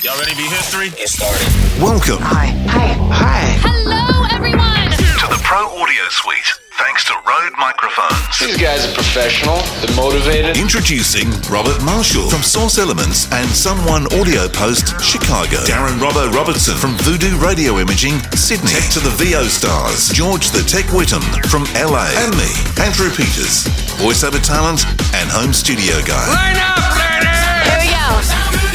Y'all ready to be history? Get started. Welcome Hi. Hi. Hi. Hello, everyone. to the Pro Audio Suite, thanks to Rode Microphones. These guys are professional. They're motivated. Introducing Robert Marshall from Source Elements and Someone Audio Post, Chicago. Darren Robbo Robertson from Voodoo Radio Imaging, Sydney. Tech to the VO Stars, George the Tech Whittam from LA. And me, Andrew Peters, voiceover talent and home studio guy. Line up, ladies! Here we go.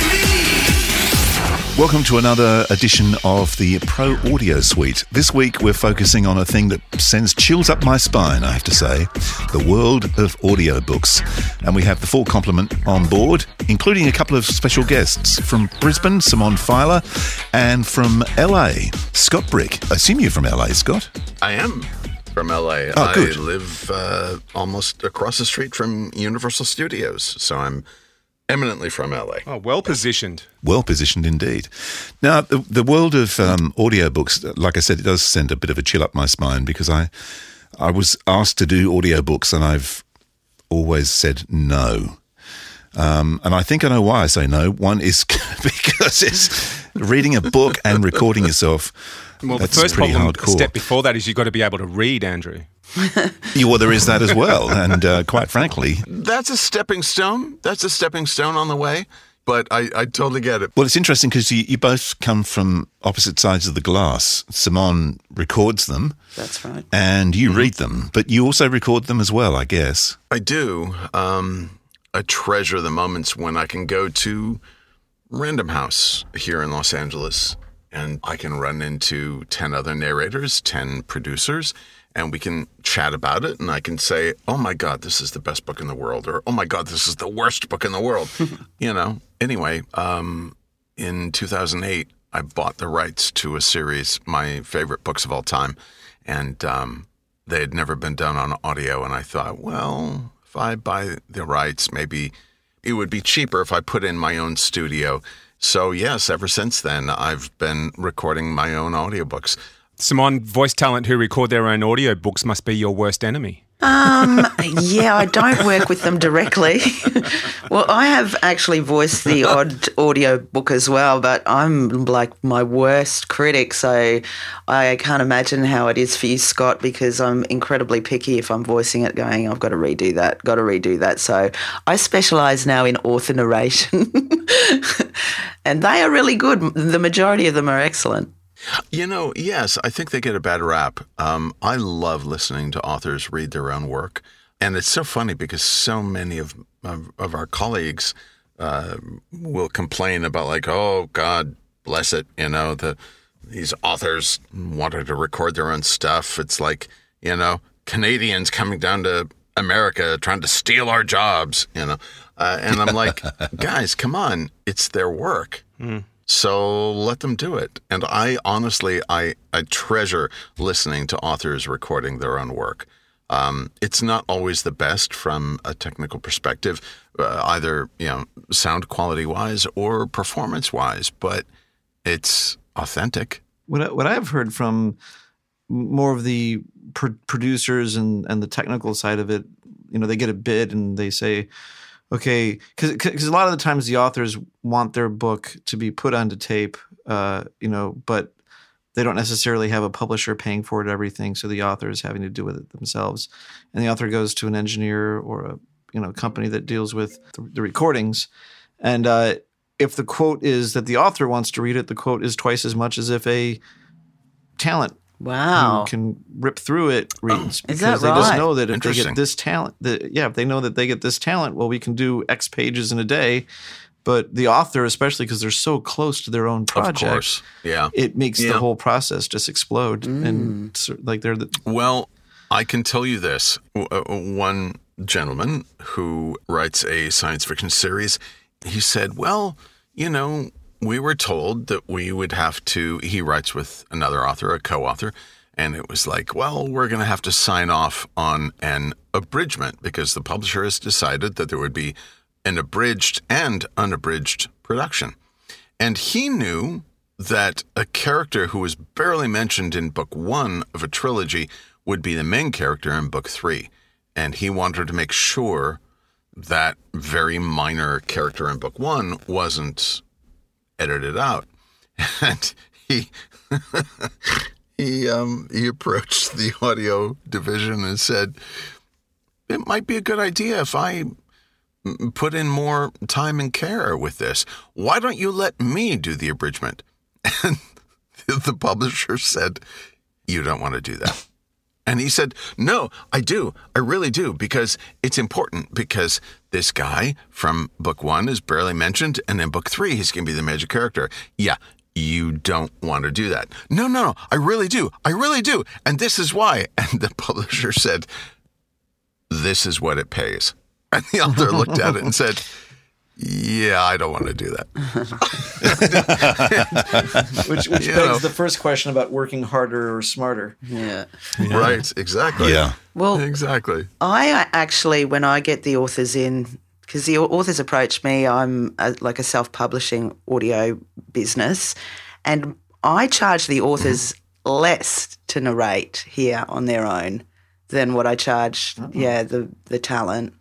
Welcome to another edition of the Pro Audio Suite. This week we're focusing on a thing that sends chills up my spine, I have to say the world of audiobooks. And we have the full complement on board, including a couple of special guests from Brisbane, Simone Feiler, and from LA, Scott Brick. I assume you're from LA, Scott? I am from LA. Oh, good. I live uh, almost across the street from Universal Studios, so I'm eminently from LA. Oh, well positioned. Well positioned indeed. Now, the, the world of um, audiobooks, like I said, it does send a bit of a chill up my spine because I, I was asked to do audiobooks and I've always said no. Um, and I think I know why I say no. One is because it's reading a book and recording yourself. Well, That's the first pretty problem, hardcore. step before that is you've got to be able to read, Andrew. Yeah, well, there is that as well. And uh, quite frankly, That's a stepping stone. That's a stepping stone on the way, but I, I totally get it. well, it's interesting because you, you both come from opposite sides of the glass. Simone records them That's right. and you read them, but you also record them as well, I guess. I do. Um, I treasure the moments when I can go to Random House here in Los Angeles and I can run into 10 other narrators, 10 producers, and we can chat about it. And I can say, oh my God, this is the best book in the world, or oh my God, this is the worst book in the world. you know, anyway, um, in 2008, I bought the rights to a series, my favorite books of all time. And um, they had never been done on audio. And I thought, well, if I buy the rights, maybe it would be cheaper if I put in my own studio. So, yes, ever since then, I've been recording my own audiobooks. Simone, voice talent who record their own audio books must be your worst enemy. Um, yeah, I don't work with them directly. well, I have actually voiced the odd audio book as well, but I'm like my worst critic. So I can't imagine how it is for you, Scott, because I'm incredibly picky if I'm voicing it, going, I've got to redo that, got to redo that. So I specialize now in author narration, and they are really good. The majority of them are excellent. You know, yes, I think they get a bad rap. Um, I love listening to authors read their own work, and it's so funny because so many of of, of our colleagues uh, will complain about like, oh God bless it, you know, the these authors wanted to record their own stuff. It's like you know Canadians coming down to America trying to steal our jobs, you know, uh, and I'm like, guys, come on, it's their work. So let them do it. And I honestly, I, I treasure listening to authors recording their own work. Um, it's not always the best from a technical perspective, uh, either you know sound quality wise or performance wise, but it's authentic. what I, what I've heard from more of the pro- producers and and the technical side of it, you know, they get a bid and they say, okay, because a lot of the times the authors want their book to be put onto tape, uh, you know, but they don't necessarily have a publisher paying for it everything, so the author is having to do with it themselves, and the author goes to an engineer or a you know company that deals with the, recordings, and uh, if the quote is that the author wants to read it, the quote is twice as much as if a talent Wow. can rip through it reads because that they just know that if they get this talent, that yeah, if they know that they get this talent, well, we can do X pages in a day. But the author, especially because they're so close to their own project, Of course, yeah. it makes Yeah. the whole process just explode. And so, like they're the, Well, I can tell you this. Uh, One gentleman who writes a science fiction series, he said, Well, you know, we were told that we would have to, he writes with another author, a co author, and it was like, Well, we're going to have to sign off on an abridgment because the publisher has decided that there would be an abridged and unabridged production. And he knew that a character who was barely mentioned in book one of a trilogy would be the main character in book three. And he wanted to make sure that very minor character in book one wasn't edit it out. And he he um he approached the audio division and said, "It might be a good idea if I put in more time and care with this. Why don't you let me do the abridgment?" And the publisher said, "You don't want to do that." And he said, No, I do. I really do. Because it's important. Because this guy from book one is barely mentioned. And in book three, he's going to be the major character. Yeah, you don't want to do that. No, no, no. I really do. I really do. And this is why. And the publisher said, This is what it pays. And the author looked at it and said, Yeah, I don't want to do that. Which, which You begs know. the first question about working harder or smarter. Yeah. Right. Exactly. Yeah. Well, Exactly. I uh, actually, when I get the authors in, because the authors approach me, I'm a, like a self publishing audio business, and I charge the authors less to narrate here on their own than what I charge, yeah, the, the talent.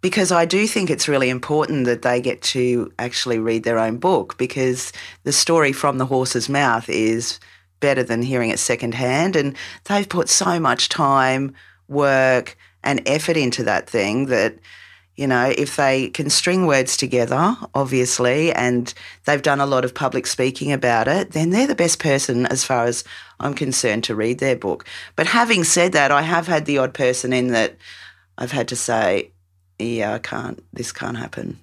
Because I do think it's really important that they get to actually read their own book because the story from the horse's mouth is better than hearing it secondhand. And they've put so much time, work, and effort into that thing that, you know, if they can string words together, obviously, and they've done a lot of public speaking about it, then they're the best person as far as I'm concerned to read their book. But having said that, I have had the odd person in that I've had to say, yeah, I can't, this can't happen.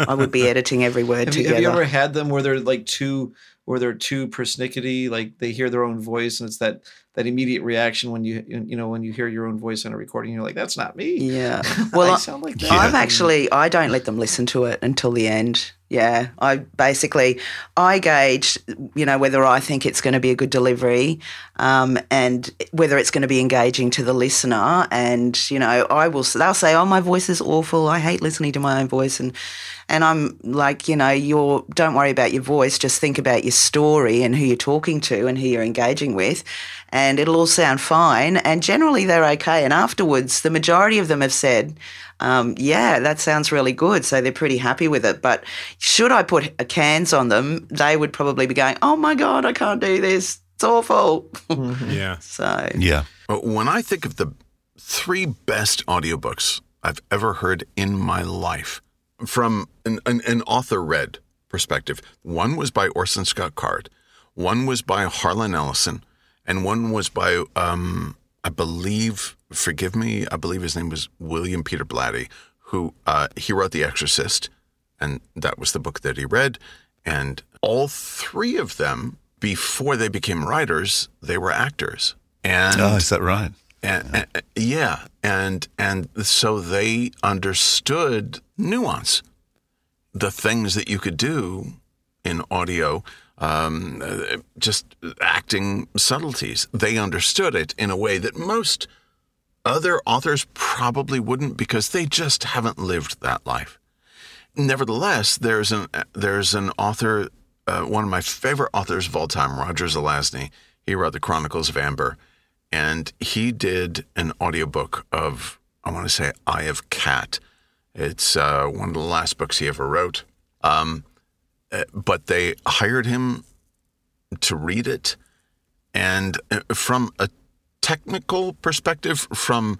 I would be editing every word Have you, together. have you ever had them where they're like too, where they're too persnickety, like they hear their own voice, and it's that that immediate reaction when you you know when you hear your own voice on a recording, you're like, that's not me. Yeah. Well, I I sound like that. I've actually I don't let them listen to it until the end. Yeah, I basically I gauge, you know, whether I think it's going to be a good delivery, um, and whether it's going to be engaging to the listener. And you know, I will. They'll say, "Oh, my voice is awful. I hate listening to my own voice," and and I'm like, you know, you're don't worry about your voice. Just think about your story and who you're talking to and who you're engaging with, and it'll all sound fine. And generally, they're okay. And afterwards, the majority of them have said, um, "Yeah, that sounds really good." So they're pretty happy with it. But should I put a cans on them, they would probably be going, "Oh my god, I can't do this. It's awful." Yeah. so Yeah. But When I think of the three best audiobooks I've ever heard in my life, from an, an, an author read perspective, one was by Orson Scott Card, one was by Harlan Ellison, and one was by, um, I believe, forgive me, I believe his name was William Peter Blatty, who uh, he wrote The Exorcist, and that was the book that he read. And all three of them, before they became writers, they were actors. And Oh, is that right? and, and- yeah, and and so they understood nuance, the things that you could do in audio, um, just acting subtleties. They understood it in a way that most other authors probably wouldn't because they just haven't lived that life. Nevertheless, there's an there's an author, uh, one of my favorite authors of all time, Roger Zelazny. He wrote the Chronicles of Amber, and he did an audiobook of I want to say Eye of Cat. It's uh, one of the last books he ever wrote. Um, uh, but they hired him to read it, and uh, from a technical perspective, from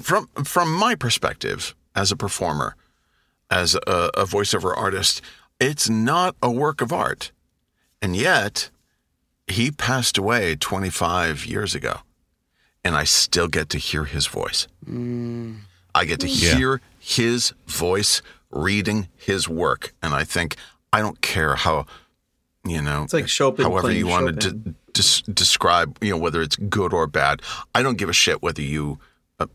from from my perspective as a performer, as a, a voiceover artist, it's not a work of art, and yet he passed away 25 years ago, and I still get to hear his voice. Mm. I get to Yeah. hear his voice reading his work, and I think I don't care how you know It's like Chopin however playing you want to Chopin. de- des- describe you know whether it's good or bad. I don't give a shit whether you. Uh,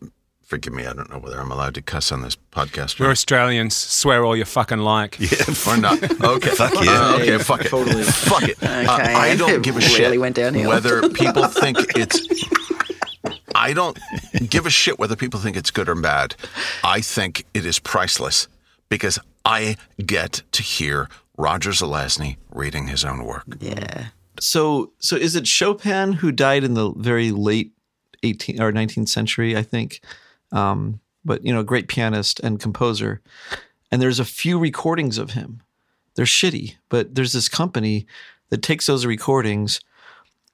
forgive me, I don't know whether I'm allowed to cuss on this podcast. We're Australians. Swear all you fucking like. Yeah, or not. Okay. Fuck yeah. Uh, okay, fuck it. Totally. Fuck it. Uh, I don't give a really shit went downhill. whether people think it's. I don't give a shit whether people think it's good or bad. I think it is priceless because I get to hear Roger Zelazny reading his own work. yeah. So, so is it Chopin who died in the very late 18th or 19th century? I think, um, but you know, great pianist and composer. And there's a few recordings of him they're shitty. But there's this company that takes those recordings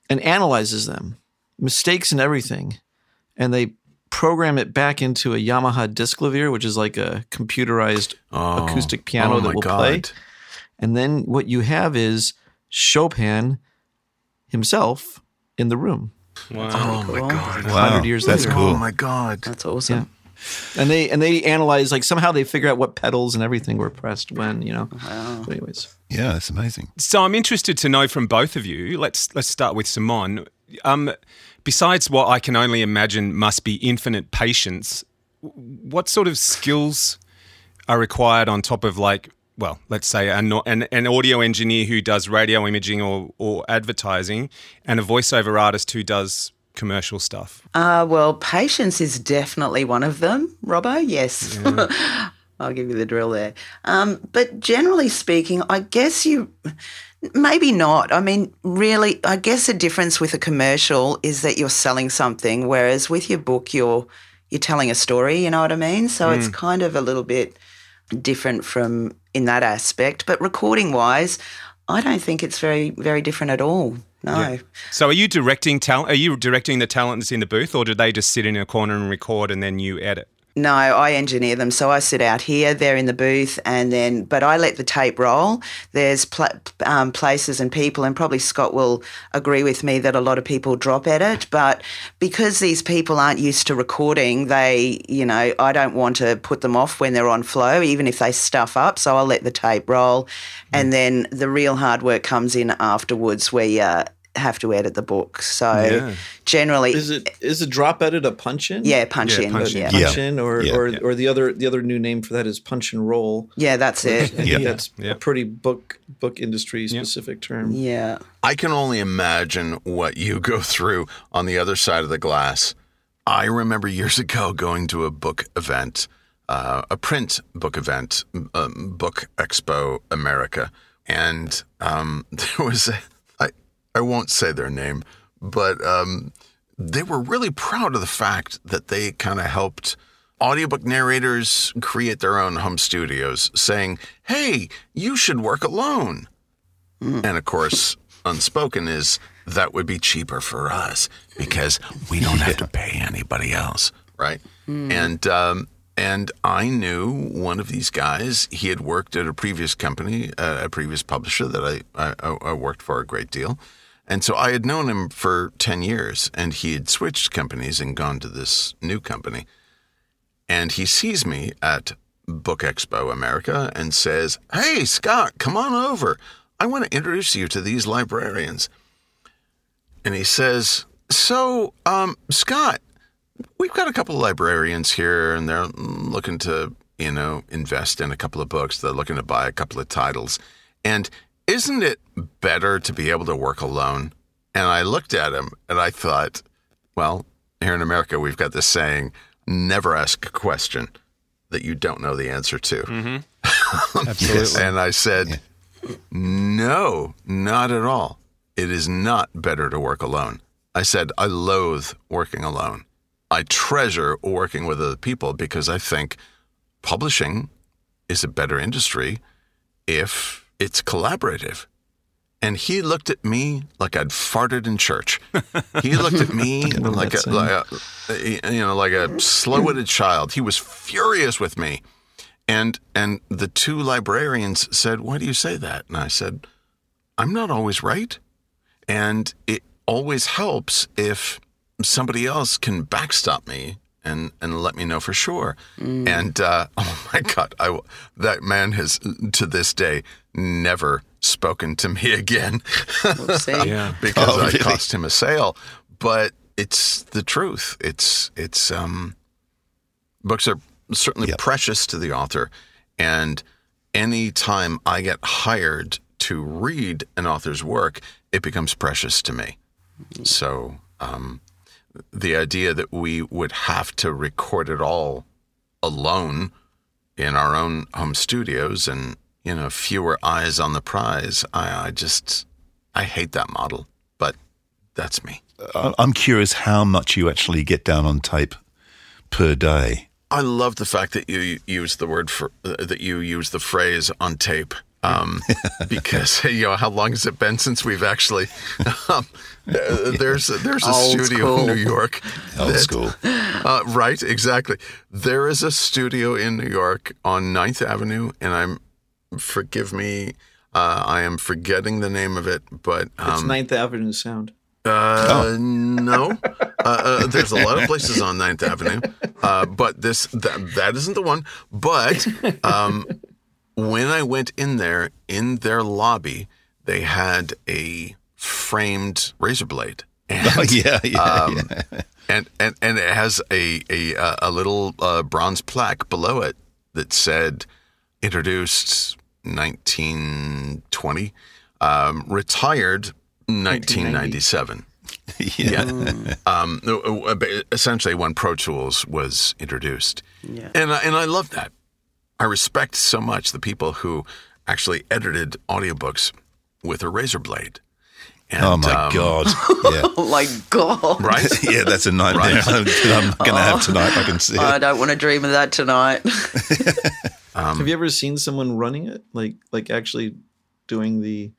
and analyzes them, mistakes and everything, and they program it back into a Yamaha Disklavier, which is like a computerized Oh, acoustic piano oh that will play. God. And then what you have is Chopin himself in the room. Wow. Oh my God. Wow, 100 years that's later. cool. Oh my God. That's awesome. And they and they analyze like somehow they figure out what pedals and everything were pressed when, you know. But anyways. Yeah, it's amazing. So I'm interested to know from both of you. Let's let's start with Simone. Um, besides what I can only imagine must be infinite patience, what sort of skills are required on top of like, well, let's say an, an, an audio engineer who does radio imaging or, or advertising, and a voiceover artist who does commercial stuff? Uh, well, patience is definitely one of them, Robbo. Yes. I'll give you the drill there. Um, but generally speaking, I guess you maybe not. I mean, really, I guess the difference with a commercial is that you're selling something, whereas with your book, you're you're telling a story. You know what I mean? So it's kind of a little bit different from in that aspect. But recording wise, I don't think it's very very different at all. No. So are you directing talent? Are you directing the talents in the booth, or do they just sit in a corner and record and then you edit? No, I engineer them. So I sit out here, they're in the booth, and then, but I let the tape roll. There's pl- um, places and people, and probably Scott will agree with me that a lot of people drop at it. But because these people aren't used to recording, they, you know, I don't want to put them off when they're on flow, even if they stuff up. So I'll let the tape roll. And then the real hard work comes in afterwards where you have to edit the book. So Yeah. generally, Is it is a drop edit a punch in? yeah, punch Yeah, in. punch in. yeah. Punch Yeah. in or, Yeah. or or the other the other new name for that is punch and roll. Yeah, that's it. Yeah. that's Yeah. a pretty book book industry specific term. Yeah. I can only imagine what you go through on the other side of the glass. I remember years ago going to a book event, uh, a print book event, um, Book Expo America, and um, there was a, I, won't say their name, but um, they were really proud of the fact that they kind of helped audiobook narrators create their own home studios, saying, "Hey, you should work alone." And of course, unspoken is that would be cheaper for us because we don't have to pay anybody else, right? And um, and I knew one of these guys. He had worked at a previous company, uh, a previous publisher that I, I I worked for a great deal, and so I had known him for ten years. And he had switched companies and gone to this new company. And he sees me at Book Expo America and says, Hey, Scott, come on over. I want to introduce you to these librarians. And he says, So, um, Scott, we've got a couple of librarians here and they're looking to, you know, invest in a couple of books. They're looking to buy a couple of titles. And isn't it better to be able to work alone? And I looked at him and I thought, well, here in America, we've got this saying never ask a question that you don't know the answer to. Mm-hmm. Absolutely. And I said, no, not at all. It is not better to work alone. I said, I loathe working alone. I treasure working with other people because I think publishing is a better industry if it's collaborative. And he looked at me like I'd farted in church. He looked at me like a, like a, you know, like a slow-witted child. He was furious with me. And and the two librarians said, "Why do you say that?" And I said, "I'm not always right, and it always helps if somebody else can backstop me and and let me know for sure." And uh, oh my God, I that man has to this day never spoken to me again See? yeah. because Oh, I cost him a sale. But it's the truth. It's it's um, books are certainly Yep. precious to the author, and any time I get hired to read an author's work, it becomes precious to me. So um, the idea that we would have to record it all alone in our own home studios and you know fewer eyes on the prize i, I just i hate that model but that's me I- I'm curious how much you actually get down on tape per day. i love the fact that you use the word for uh, that you use the phrase on tape um, because you know how long has it been since we've actually um, uh, there's there's a Old studio school. in New York Old that- school. uh, right exactly there is a studio in New York on 9th Avenue and I'm forgive me uh, I am forgetting the name of it but It's um, Ninth Avenue Sound. uh, no. Uh, uh, there's a lot of places on 9th Avenue, uh, but this that, that isn't the one. But um, when I went in there, in their lobby, they had a framed razor blade. And, Oh, yeah, yeah, um, yeah. and, and and it has a a uh, a little uh, bronze plaque below it that said introduced 1920, um, retired 1997. yeah. Um, no, uh, but essentially when Pro Tools was introduced, Yeah. and I, and I love that. I respect so much the people who actually edited audiobooks with a razor blade. And, Oh my um, god. Yeah. Oh my God. Right? Yeah, that's a nightmare Right. I'm going to have tonight. I can see I it. don't want to dream of that tonight. Um, Have you ever seen someone running it, like like actually doing the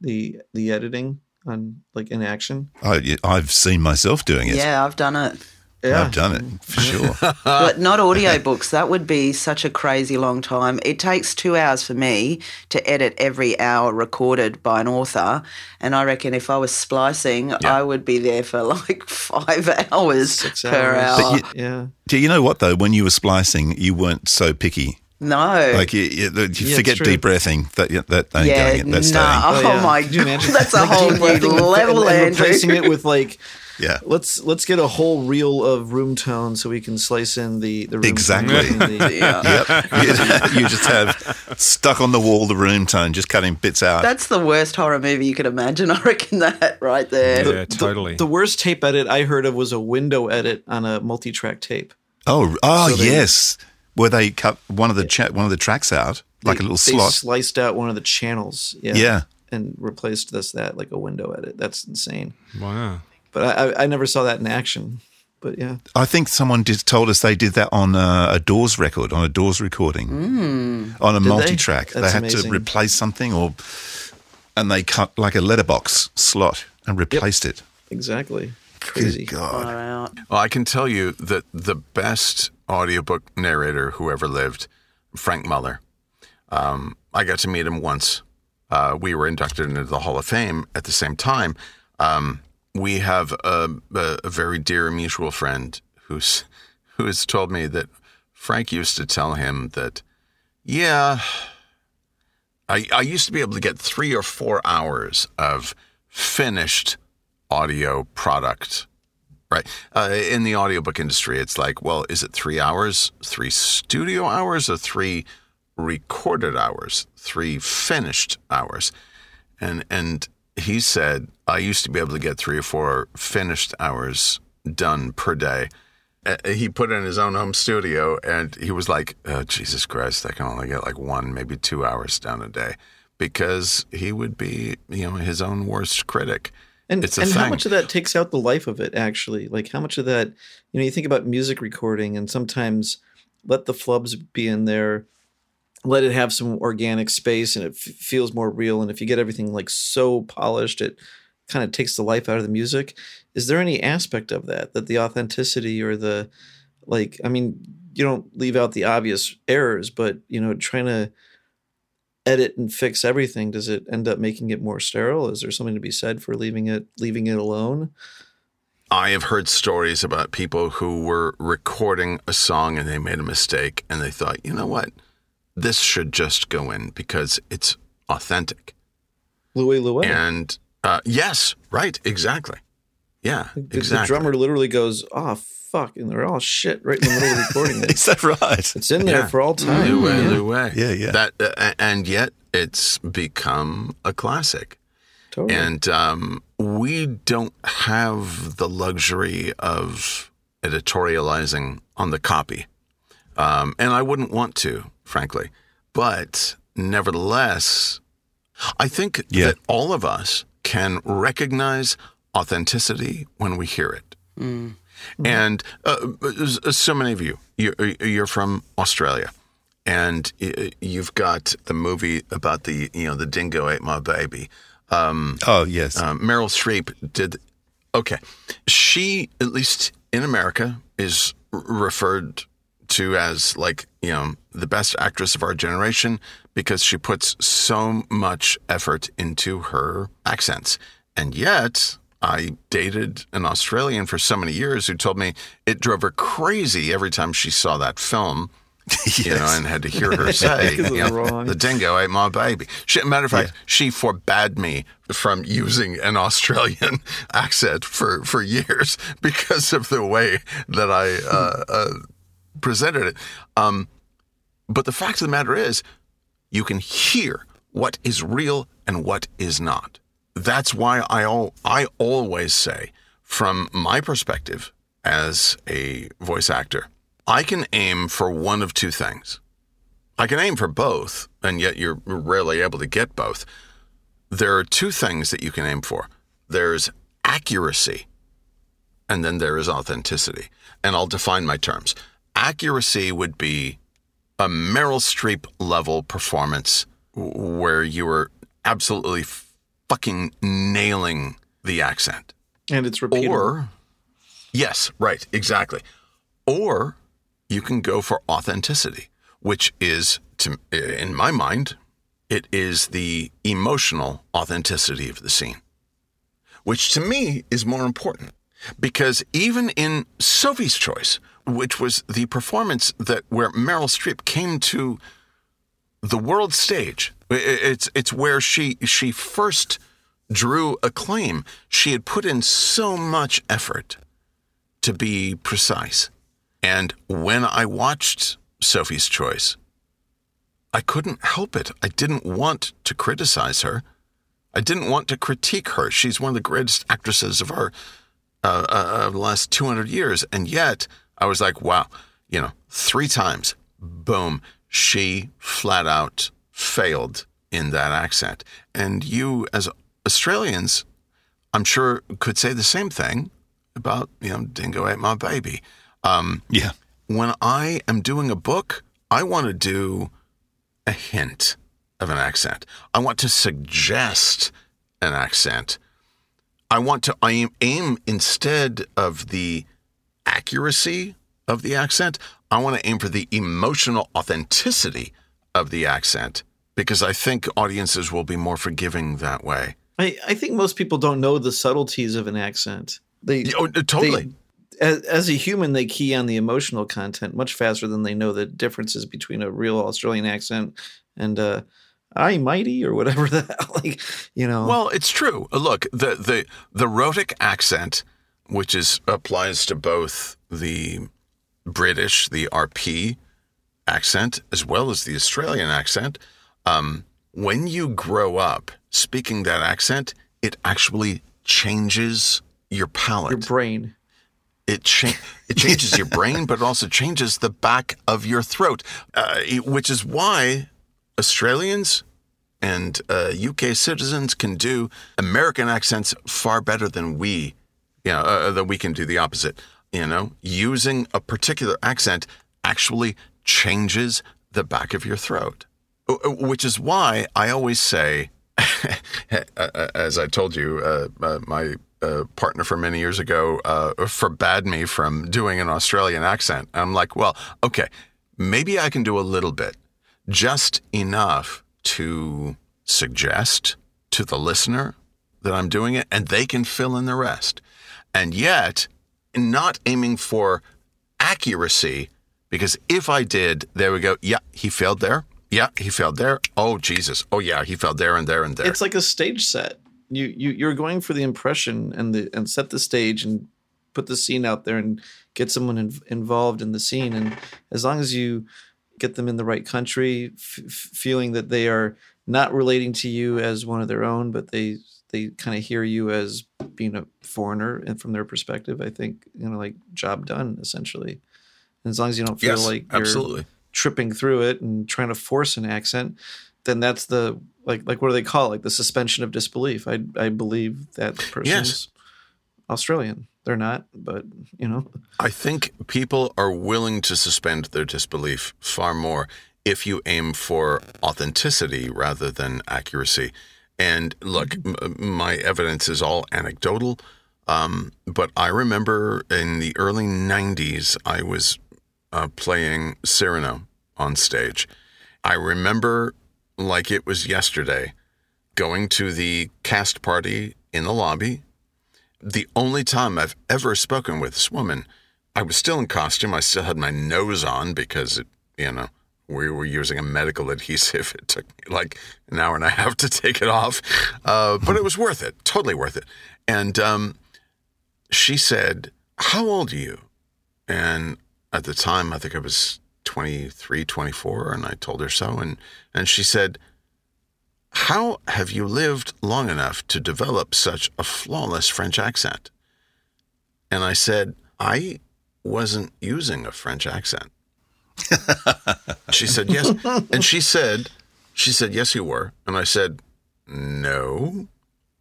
the the editing on like in action? Oh, I, I've seen myself doing it. yeah, I've done it. I've done it for sure. but not audiobooks. That would be such a crazy long time. It takes two hours for me to edit every hour recorded by an author. And I reckon if I was splicing, I would be there for like five hours Six per hours. hour. you- Yeah. Do you know what though? When you were splicing, you weren't so picky. No. Like you, you, you it's forget deep breathing. That that ain't yeah, going. That's nah. staying. Oh, oh yeah. my Could you imagine? That's a Like whole new level, and, and Andrew. replacing it with like Yeah. let's let's get a whole reel of room tone so we can slice in the the room Exactly. tone and the- Yeah. Yep. you, you just have stuck on the wall the room tone, just cutting bits out. That's the worst horror movie you could imagine. I reckon that right there. Yeah, totally. The worst tape edit I heard of was a window edit on a multi-track tape. oh, oh So they- yes. Where they cut one of the cha- one of the tracks out, like a little they slot. sliced out one of the channels. Yeah. Yeah. And replaced this that like a window edit. That's insane. wow. But I, I, I never saw that in action. But yeah. I think someone did, told us they did that on a, a Doors record, on a Doors recording, mm. on a they? multi-track. They That's had amazing. to replace something, or and they cut like a letterbox slot and replaced it. Exactly. Crazy. Good God. Well, I can tell you that the best audiobook narrator who ever lived, Frank Muller. Um, I got to meet him once. Uh, we were inducted into the Hall of Fame at the same time. Um, we have a, a, very dear mutual friend who's who has told me that Frank used to tell him that, yeah, I, I used to be able to get three or four hours of finished audio product Right. Uh, in the audiobook industry, it's like, well, is it three hours, three studio hours, or three recorded hours, three finished hours? And and he said, I used to be able to get three or four finished hours done per day. Uh, he put in his own home studio, and he was like, oh, Jesus Christ, I can only get like one, maybe two hours done a day, because he would be, you know, his own worst critic. And, It's a and how much of that takes out the life of it actually? Like how much of that, you know, you think about music recording and sometimes let the flubs be in there, let it have some organic space and it f- feels more real. And if you get everything like so polished, it kind of takes the life out of the music. Is there any aspect of that, that the authenticity or the, like, I mean, you don't leave out the obvious errors, but, you know, trying to edit and fix everything does it end up making it more sterile is there something to be said for leaving it leaving it alone I have heard stories about people who were recording a song and they made a mistake and they thought, you know what? This should just go in because it's authentic. Louie Louie And uh, yes, right, exactly. Yeah, the, the drummer literally goes oh fuck and they're all shit right in the middle of recording it Is that right? it's in there Yeah. for all time New way, Yeah, new way. Yeah, yeah. That uh, and yet it's become a classic. totally. And um, we don't have the luxury of editorializing on the copy. Um, and I wouldn't want to, frankly. But nevertheless, I think Yeah. that all of us can recognize authenticity when we hear it. And uh, uh, so many of you, you're, you're from Australia. and you've got the movie about the you know the dingo ate my baby. Um, Oh, yes. um, Meryl Streep did. Okay, she at least in America is referred to as like you know the best actress of our generation because she puts so much effort into her accents, and yet. I dated an Australian for so many years who told me it drove her crazy every time she saw that film you know, and had to hear her say, you know, "The dingo ate my baby." She, matter of fact, she forbade me from using an Australian accent for for years because of the way that I uh, uh, presented it. Um, but the fact of the matter is, you can hear what is real and what is not. That's why I al- I always say, from my perspective as a voice actor, I can aim for one of two things. I can aim for both, and yet you're rarely able to get both. There are two things that you can aim for. There's accuracy, and then there is authenticity. And I'll define my terms. Accuracy would be a Meryl Streep level performance where you were absolutely fucking nailing the accent. and it's repeatable. Or, yes, right, exactly. Or you can go for authenticity, which is, to, in my mind, it is the emotional authenticity of the scene, which to me is more important. Because even in Sophie's Choice, which was the performance that where Meryl Streep came to the world stage, it's it's where she she first drew acclaim. She had put in so much effort to be precise. And when I watched Sophie's Choice, I couldn't help it. I didn't want to criticize her. I didn't want to critique her. She's one of the greatest actresses of our uh, uh, of the last 200 years. And yet I was like, wow, you know, three times, boom, she flat out failed in that accent. And you, as Australians, I'm sure could say the same thing about, you know, Dingo ate my baby. Um, yeah. when I am doing a book, I want to do a hint of an accent. I want to suggest an accent. I want to aim, aim instead of the accuracy of the accent, I want to aim for the emotional authenticity of the accent because I think audiences will be more forgiving that way. I, I think most people don't know the subtleties of an accent. They Oh, uh, totally. they- as, as a human, they key on the emotional content much faster than they know the differences between a real Australian accent and uh, "I mighty" or whatever that like you know. Well, it's true. Uh, Look, the the the rhotic accent, which is applies to both the British, the RP accent, as well as the Australian accent. Um, when you grow up speaking that accent, it actually changes your palate your brain. it cha- it changes your brain, but it also changes the back of your throat, uh, which is why Australians and uh, UK citizens can do American accents far better than we, you know, uh, than we can do the opposite. You know, using a particular accent actually changes the back of your throat, which is why I always say, uh, as I told you, uh, uh, my uh, partner from many years ago uh, forbade me from doing an Australian accent. I'm like, well, okay, maybe I can do a little bit, just enough to suggest to the listener that I'm doing it, and they can fill in the rest. And yet, not aiming for accuracy, because if I did, there we go. Yeah, he failed there. Yeah, he failed there. Oh Jesus. Oh yeah, he failed there and there and there. It's like a stage set. You you you're going for the impression and the and set the stage and put the scene out there and get someone in, involved in the scene. And as long as you get them in the right country, f- feeling that they are not relating to you as one of their own, but they they kind of hear you as being a foreigner and from their perspective, I think you know like job done essentially. And as long as you don't feel yes, like you're absolutely. Tripping through it and trying to force an accent, then that's the like like what do they call it? Like the suspension of disbelief. I I believe that person's Yes. Australian. They're not, but you know. I think people are willing to suspend their disbelief far more if you aim for authenticity rather than accuracy. And look, m- my evidence is all anecdotal. Um, but I remember in the early 90s, I was uh, playing Cyrano on stage. I remember like it was yesterday going to the cast party in the lobby. The only time I've ever spoken with this woman, I was still in costume. I still had my nose on because, it, you know, we were using a medical adhesive. It took me like an hour and a half to take it off, uh, but it was worth it. Totally worth it. And um, she said, How old are you? And at the time, I think I was 23, 24, and I told her so. And, and she said, How have you lived long enough to develop such a flawless French accent? And I said, I wasn't using a French accent. she said, Yes. And she said, She said, Yes, you were. And I said, No,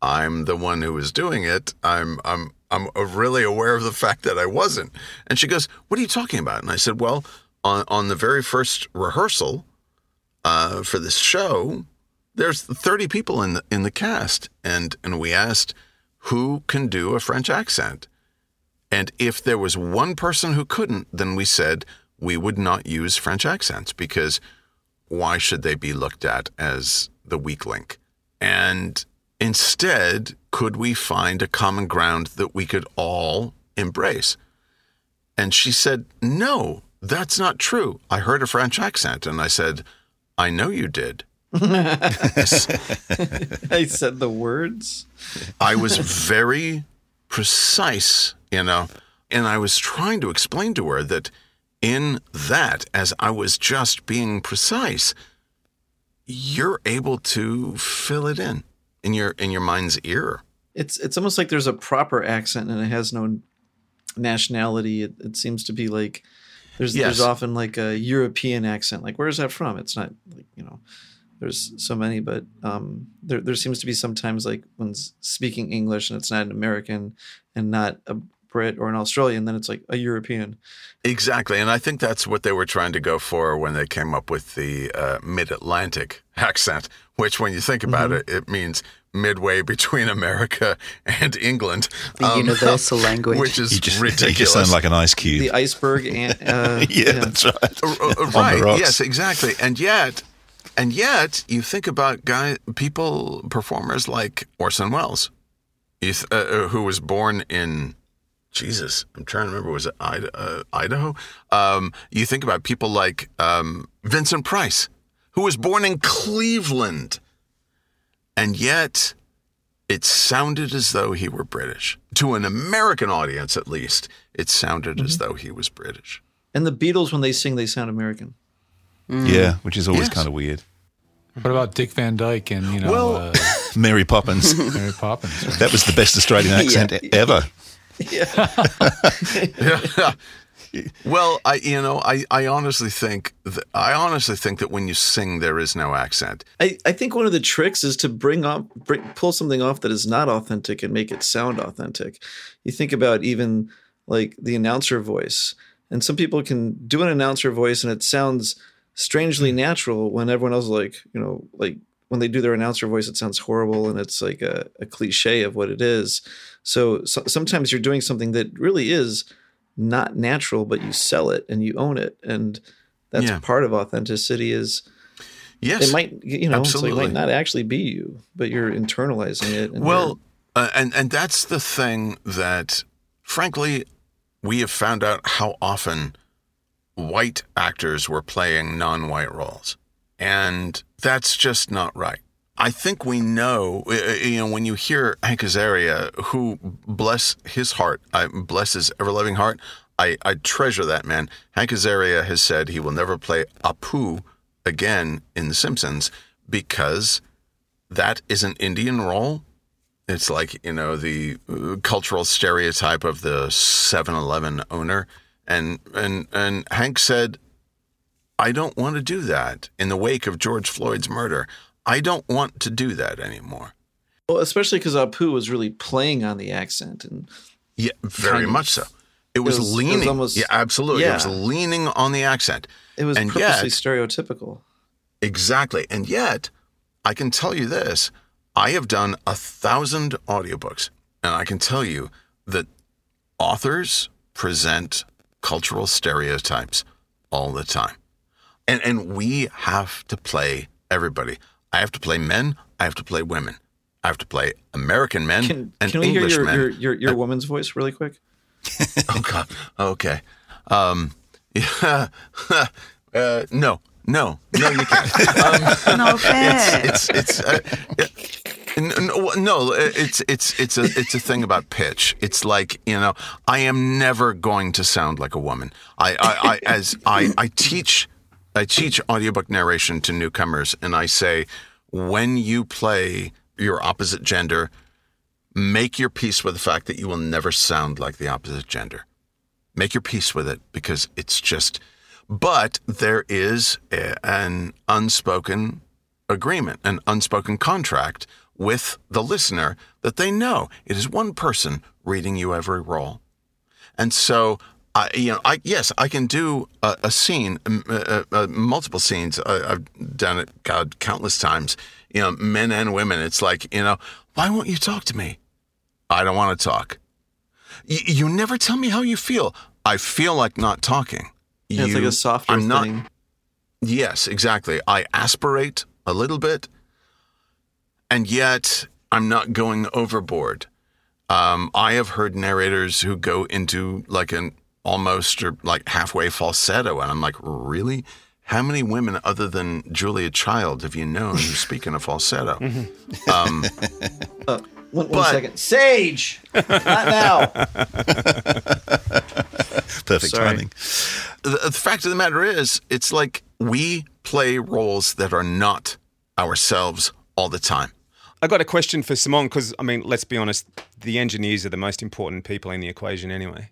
I'm the one who was doing it. I'm, I'm, I'm really aware of the fact that I wasn't. And she goes, What are you talking about? And I said, Well, on, on the very first rehearsal uh, for this show, there's 30 people in the, in the cast. And, and we asked, Who can do a French accent? And if there was one person who couldn't, then we said we would not use French accents because why should they be looked at as the weak link? And instead, could we find a common ground that we could all embrace? And she said, No, that's not true. I heard a French accent. And I said, I know you did. I said the words. I was very precise, you know, and I was trying to explain to her that in that, as I was just being precise, you're able to fill it in in your in your mind's ear. It's it's almost like there's a proper accent and it has no nationality. It, it seems to be like there's Yes. there's often like a European accent. Like where is that from? It's not like you know. There's so many, but um, there there seems to be sometimes like when speaking English and it's not an American and not a Brit or an Australian, then it's like a European. Exactly, and I think that's what they were trying to go for when they came up with the uh, mid-Atlantic accent, which, when you think about it, it means midway between America and England. The um, universal language. which is You just, ridiculous. you just sound like an ice cube. The iceberg and uh, yeah, that's right. Uh, right. Yes, exactly. And yet, and yet, you think about guy people, performers like Orson Welles, you th- uh, uh, who was born in Jesus. I'm trying to remember. Was it Ida- uh, Idaho? Um, you think about people like um, Vincent Price, who was born in Cleveland, and yet. It sounded as though he were British. To an American audience, at least, it sounded as though he was British. and the Beatles when they sing they sound American. Yeah, which is always Yes. kind of weird. What about Dick Van Dyke and you know Well- uh, Mary Poppins. Mary Poppins? right? that was the best Australian accent Yeah. ever. Well, I you know I, I honestly think th- I honestly think that when you sing there is no accent. I, I think one of the tricks is to bring up bring, pull something off that is not authentic and make it sound authentic. You think about even like the announcer voice, and some people can do an announcer voice and it sounds strangely hmm. natural when everyone else is like you know like when they do their announcer voice it sounds horrible and it's like a, a cliche of what it is. So, so sometimes you're doing something that really is not natural, but you sell it and you own it, and that's Yeah. part of authenticity is Yes, it might you know so it might not actually be you but you're internalizing it and Well, uh, and and that's the thing that, frankly, we have found out how often white actors were playing non-white roles, and that's just not right. I think we know, uh, uh, you know, when you hear Hank Azaria, who bless his heart, I bless his ever-loving heart, I, I treasure that man. Hank Azaria has said he will never play Apu again in The Simpsons because that is an Indian role. It's like, you know, the uh, cultural stereotype of the 7-Eleven owner. And, and, and Hank said, I don't want to do that in the wake of George Floyd's murder. I don't want to do that anymore. well, especially because apu was really playing on the accent and Yeah, very of. much so. It was, was- it was leaning. almost- yeah, absolutely. It was leaning on the accent. It was And purposely yet- stereotypical. Exactly. And yet, I can tell you this I have done a thousand audiobooks, and I can tell you that authors present cultural stereotypes all the time. And, and we have to play everybody. I have to play men, I have to play women. I have to play American men Can, and can we English hear your, men. your, your, your woman's voice really quick? Oh God. Okay. Um, yeah. uh, no. No. No, you can't. Um, No fair. it's it's uh, n- n- no it's it's it's a it's a thing about pitch it's like you know i am never going to sound like a woman i i, I as i i teach i teach audiobook narration to newcomers and i say when you play your opposite gender make your peace with the fact that you will never sound like the opposite gender. Make your peace with it because it's just but there is a, an unspoken agreement an unspoken contract with the listener that they know it is one person reading you every role. And so I, you know, I yes, I can do a, a scene, um, uh, uh, multiple scenes. I, I've done it, God, countless times. You know, men and women. It's like, you know, why won't you talk to me? I don't want to talk. Y- you never tell me how you feel. I feel like not talking. Yeah, it's like a softer I'm not, thing. Yes, exactly. I aspirate a little bit, and yet I'm not going overboard. Um, I have heard narrators who go into like an almost or like halfway falsetto, and I'm like, really? How many women other than Julia Child have you known who speak in a falsetto? um, Uh, one, one But- second. Sage! Not now. Perfect Sorry. timing. the, the fact of the matter is, it's like we play roles that are not ourselves all the time. I got a question for Simone because I mean, let's be honest, the engineers are the most important people in the equation anyway.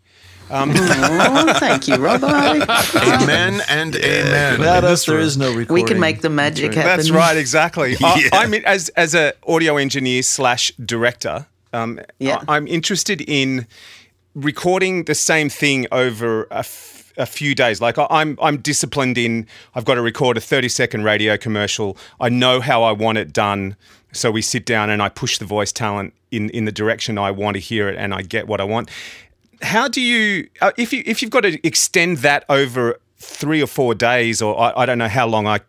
Oh, thank you, Robbo. Amen and amen. Without us, there is no recording. we can make the magic happen. That's right, exactly. I, Yeah. I mean, as as a audio engineer slash director, um, Yeah. I, am interested in recording the same thing over a, f- a few days. Like I, I'm I'm disciplined in. I've got to record a 30 second radio commercial. I know how I want it done. So we sit down and I push the voice talent in in the direction I want to hear it, and I get what I want. How do you uh, if you if you've got to extend that over three or four days, or I, I don't know how long I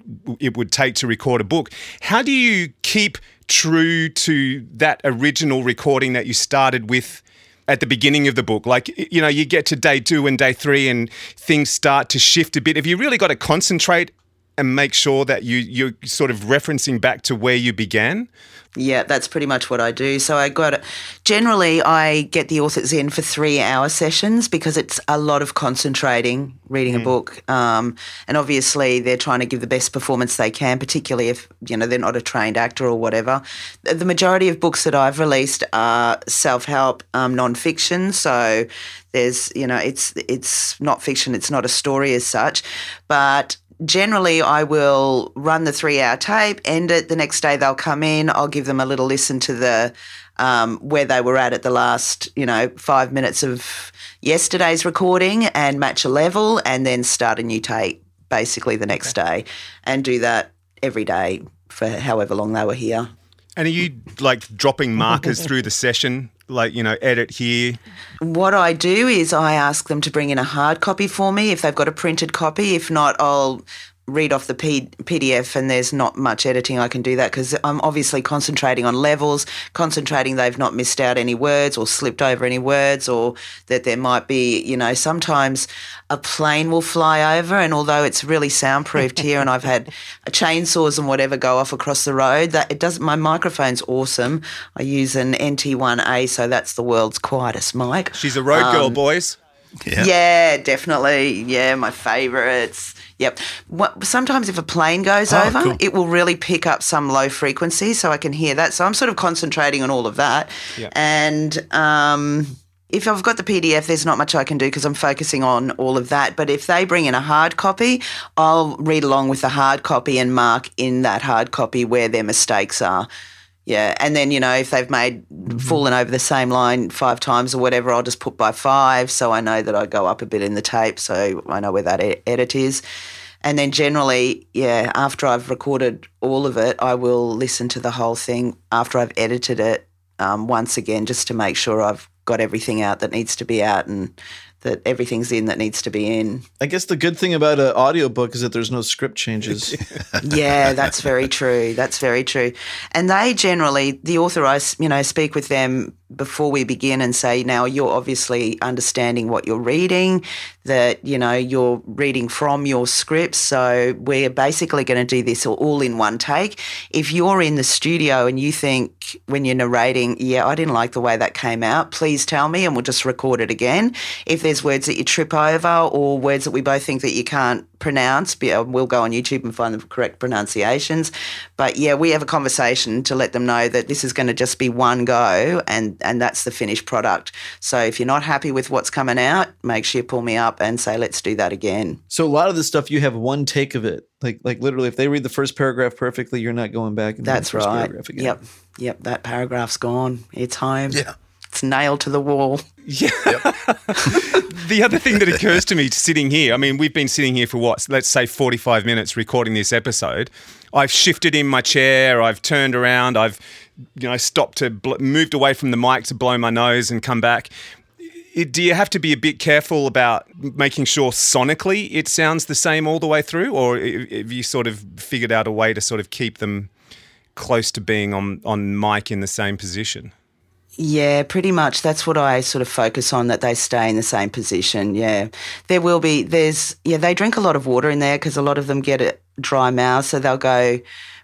it would take to record a book? How do you keep true to that original recording that you started with? At the beginning of the book, like you know, you get to day two and day three, and things start to shift a bit. Have you really got to concentrate and make sure that you you're sort of referencing back to where you began? Yeah, that's pretty much what I do. So I got generally I get the authors in for three hour sessions because it's a lot of concentrating reading a book, um, and obviously they're trying to give the best performance they can, particularly if you know they're not a trained actor or whatever. The majority of books that I've released are self help um, non fiction, so there's you know it's it's not fiction, it's not a story as such, but generally I will run the three hour tape, end it. The next day they'll come in. I'll give them a little listen to the um, where they were at at the last, you know, five minutes of yesterday's recording and match a level, and then start a new tape basically the next day, and do that every day for however long they were here. And are you like dropping markers through the session, like you know, edit here? What I do is I ask them to bring in a hard copy for me if they've got a printed copy. If not, I'll read off the P- PDF and there's not much editing I can do that because I'm obviously concentrating on levels, concentrating they've not missed out any words or slipped over any words or that there might be, you know, sometimes a plane will fly over and although it's really soundproofed here and I've had chainsaws and whatever go off across the Rode, that it doesn't my microphone's awesome. I use an NT1A so that's the world's quietest mic. She's a road girl, um, boys. Yeah. Yeah, definitely. Yeah, my favourites. Yep. What, sometimes if a plane goes Oh, over, cool. it will really pick up some low frequency, so I can hear that. So I'm sort of concentrating on all of that. Yeah. And um, if I've got the PDF, there's not much I can do because I'm focusing on all of that. But if they bring in a hard copy, I'll read along with the hard copy and mark in that hard copy where their mistakes are. Yeah, and then you know if they've made fallen over the same line five times or whatever, I'll just put by five, so I know that I go up a bit in the tape, so I know where that e- edit is. And then generally, yeah, after I've recorded all of it, I will listen to the whole thing after I've edited it um, once again, just to make sure I've got everything out that needs to be out and that everything's in that needs to be in. I guess the good thing about an audiobook is that there's no script changes. yeah, that's very true. That's very true. And they generally, the author, I you know speak with them before we begin and say, now you're obviously understanding what you're reading, that you know you're reading from your scripts. So we're basically going to do this all in one take. If you're in the studio and you think when you're narrating, yeah, I didn't like the way that came out, please tell me and we'll just record it again. If there's words that you trip over or words that we both think that you can't pronounce, be- uh, we'll go on YouTube and find the correct pronunciations. But yeah, we have a conversation to let them know that this is going to just be one go and, and that's the finished product. So if you're not happy with what's coming out, make sure you pull me up and say, let's do that again. so a lot of the stuff you have one take of it. Like like literally, if they read the first paragraph perfectly, you're not going back and That's the first right. paragraph again. Yep. Yep. That paragraph's gone. It's home. Yeah. It's nailed to the wall. Yeah. The other thing that occurs to me sitting here, I mean, we've been sitting here for what, let's say 45 minutes recording this episode. I've shifted in my chair, I've turned around, I've you know stopped to bl- moved away from the mic to blow my nose and come back. I- Do you have to be a bit careful about making sure sonically it sounds the same all the way through, or have you sort of figured out a way to sort of keep them close to being on on mic in the same position? Yeah, pretty much. That's what I sort of focus on that they stay in the same position. Yeah. There will be, there's, yeah, they drink a lot of water in there because a lot of them get a dry mouth. So they'll go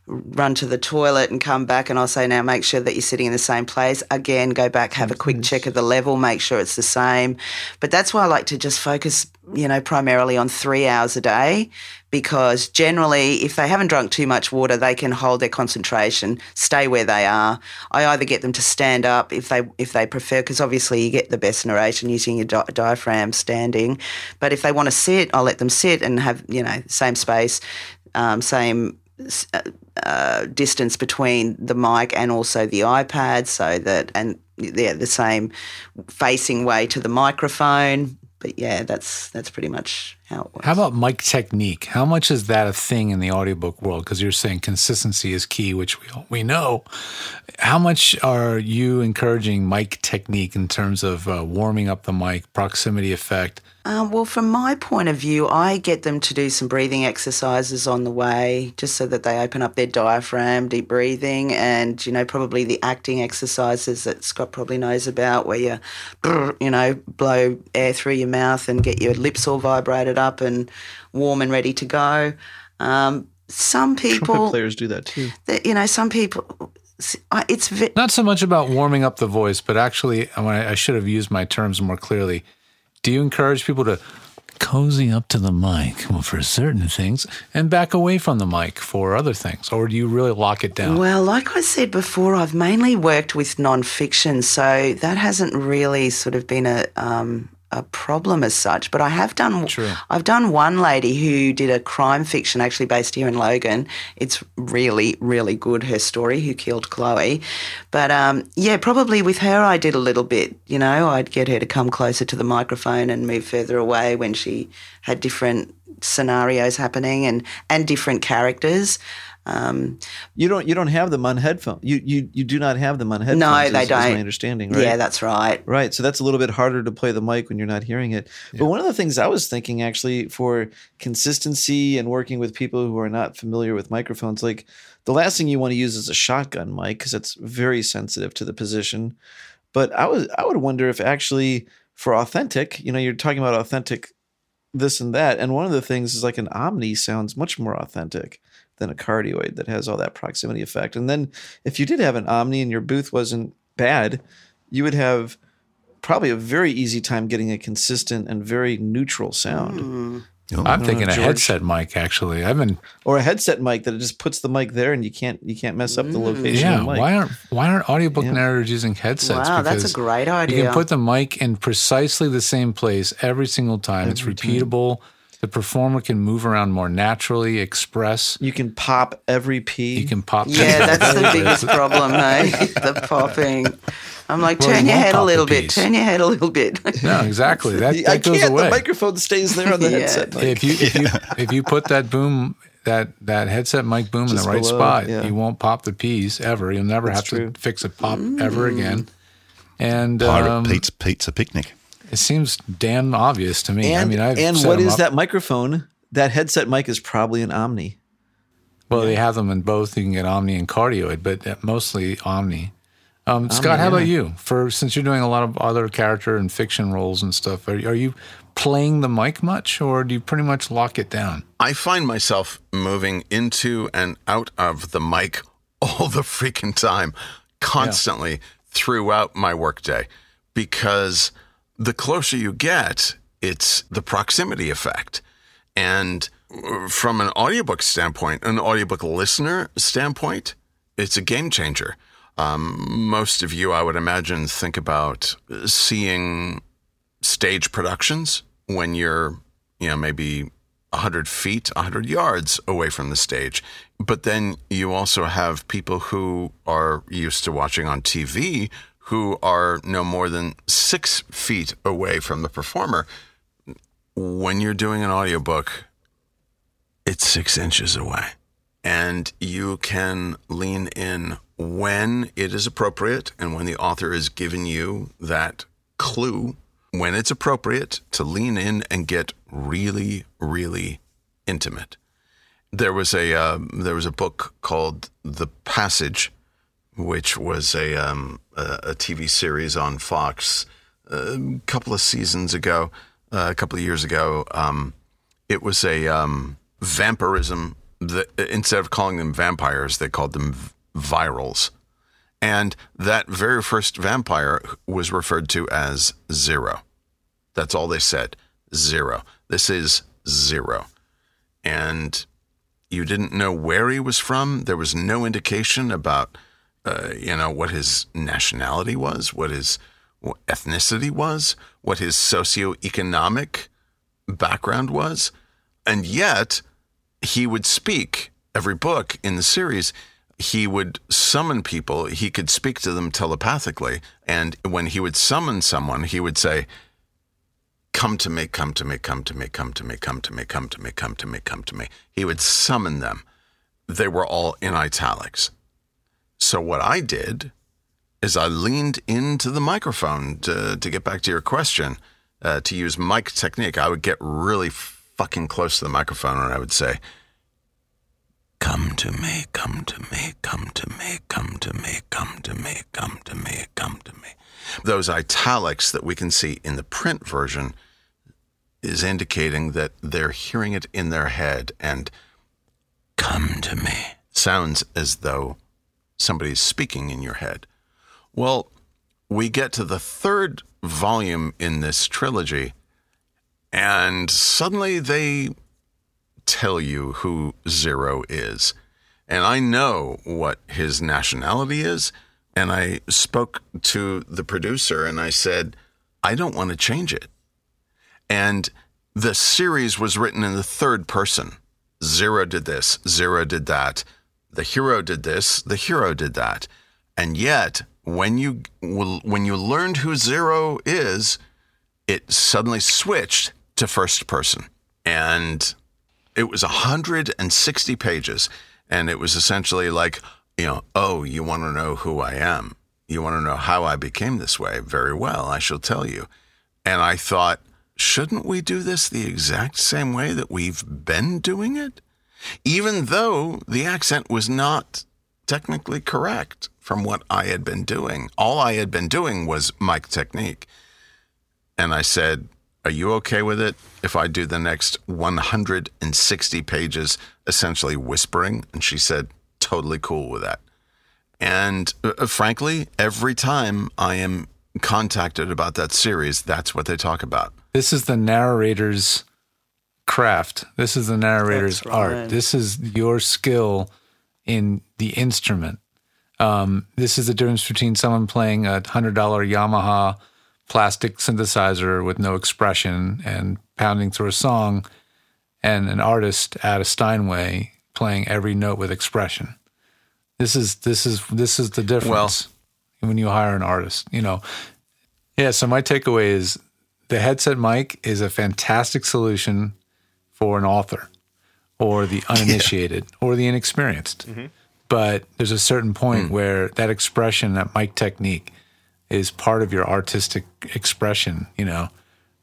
run to the toilet and come back. And I'll say, now make sure that you're sitting in the same place. Again, go back, have a quick mm-hmm. check of the level, make sure it's the same. But that's why I like to just focus, you know, primarily on three hours a day because generally, if they haven't drunk too much water, they can hold their concentration, stay where they are. I either get them to stand up if they if they prefer, because obviously you get the best narration using your di- diaphragm standing. But if they want to sit, I'll let them sit and have you know same space, um, same. Uh, uh, distance between the mic and also the iPad, so that and yeah, the same facing way to the microphone. But yeah, that's that's pretty much how it works. How about mic technique? How much is that a thing in the audiobook world? Because you're saying consistency is key, which we we know. How much are you encouraging mic technique in terms of uh, warming up the mic, proximity effect? Um, well, from my point of view, I get them to do some breathing exercises on the way, just so that they open up their diaphragm, deep breathing, and you know probably the acting exercises that Scott probably knows about, where you, you know, blow air through your mouth and get your lips all vibrated up and warm and ready to go. Um, some Trumpet people, players do that too. that, you know, some people, it's ve- Not so much about warming up the voice, but actually, I, mean, I should have used my terms more clearly. Do you encourage people to cozy up to the mic for certain things and back away from the mic for other things, or do you really lock it down? Well, like I said before, I've mainly worked with nonfiction, so that hasn't really sort of been a um, a problem as such. But I have done True. I've done one lady who did a crime fiction actually based here in Logan. It's really really good her story who killed Chloe. But um, yeah, probably with her I did a little bit. You know, I'd get her to come closer to the microphone and move further away when she had different scenarios happening and and different characters. Um, You don't you don't have them on headphone. You you you do not have them on headphones. No, they is don't. my understanding, right? Yeah, that's right. Right. So that's a little bit harder to play the mic when you're not hearing it. But one of the things I was thinking actually for consistency and working with people who are not familiar with microphones, like the last thing you want to use is a shotgun mic because it's very sensitive to the position. But I was I would wonder if actually for authentic, you know, you're talking about authentic this and that. And one of the things is like an Omni sounds much more authentic than a cardioid that has all that proximity effect. And then if you did have an Omni and your booth wasn't bad, you would have probably a very easy time getting a consistent and very neutral sound. Hmm. I'm uh, thinking a headset mic. Actually, I've been Or a headset mic that it just puts the mic there and you can't you can't mess up the hmm. location yeah. of the mic. Why aren't why aren't audiobook Yeah. narrators using headsets? Wow, that's a great idea. You can put the mic in precisely the same place every single time. it's repeatable. The performer can move around more naturally, express. you can pop every P. You can pop. Yeah, that's the biggest problem, hey? The popping. I'm like, Well, turn your head a little bit, turn your head a little bit. No, exactly. That, I goes can't. away. The microphone stays there on the Yeah. headset. mic. if you if you if you put that boom that that headset mic boom in the right below, spot, yeah. you won't pop the P's ever. You'll never That's have true. to fix a pop ever again. And Pirate um, Pete's Pizza Picnic. It seems damn obvious to me. and I mean, I've and set what them is up. that microphone? That headset mic is probably an Omni. Well, they have them in both. You can get Omni and Cardioid, but uh, mostly Omni. Um, Scott, how about you? For since you're doing a lot of other character and fiction roles and stuff, are, are you playing the mic much, or do you pretty much lock it down? I find myself moving into and out of the mic all the freaking time, constantly throughout my workday, because the closer you get, it's the proximity effect. And uh, from an audiobook standpoint, an audiobook listener standpoint, it's a game changer. Um, most of you, I would imagine, think about seeing stage productions when you're, you know, maybe 100 feet, 100 yards away from the stage. But then you also have people who are used to watching on TV who are no more than six feet away from the performer. When you're doing an audiobook, it's six inches away. And you can lean in when it is appropriate and when the author is giving you that clue when it's appropriate to lean in and get really, really intimate. There was a um, there was a book called The Passage, which was a um, a, a TV series on Fox a couple of seasons ago, uh, a couple of years ago. Um, it was a um, vampirism. Instead of calling them vampires, they called them v- virals. And that very first vampire was referred to as Zero. That's all they said. Zero. This is Zero. And you didn't know where he was from. There was no indication about, uh, you know, what his nationality was, what his ethnicity was, what his socioeconomic background was. And yet, he would speak every book in the series. He would summon people. He could speak to them telepathically. And when he would summon someone, he would say, Come to me, come to me, come to me, come to me, come to me, come to me, come to me, come to me. He would summon them. They were all in italics. So what I did is I leaned into the microphone to, to get back to your question, uh, to use mic technique. I would get really fucking close to the microphone and I would say, Come to me, come to me, come to me, come to me, come to me, come to me, come to me. Those italics that we can see in the print version is indicating that they're hearing it in their head and come to me sounds as though somebody's speaking in your head. Well, we get to the third volume in this trilogy, and suddenly they tell you who Zero is. And I know what his nationality is. And I spoke to the producer and I said, I don't want to change it. And the series was written in the third person. Zero did this, Zero did that. The hero did this, the hero did that. And yet, when you when you learned who Zero is, it suddenly switched to first person. And it was 160 pages. And it was essentially like you know oh you want to know who i am. You want to know how i became this way? Very well i shall tell you. And i thought shouldn't we do this the exact same way that we've been doing it even though the accent was not technically correct from what i had been doing all i had been doing was mic technique and i said are you okay with it if I do the next 160 pages essentially whispering? And she said, totally cool with that. And uh, frankly, every time I am contacted about that series, that's what they talk about. This is the narrator's craft. This is the narrator's right. art. This is your skill in the instrument. Um, this is the difference between someone playing a hundred dollar Yamaha plastic synthesizer with no expression and pounding through a song, and an artist at a Steinway playing every note with expression. This is this is this is the difference. well, when you hire an artist. You know, yeah. So my takeaway is the headset mic is a fantastic solution for an author or the uninitiated or the inexperienced. Mm-hmm. But there's a certain point mm. where that expression, that mic technique, is part of your artistic expression. You know,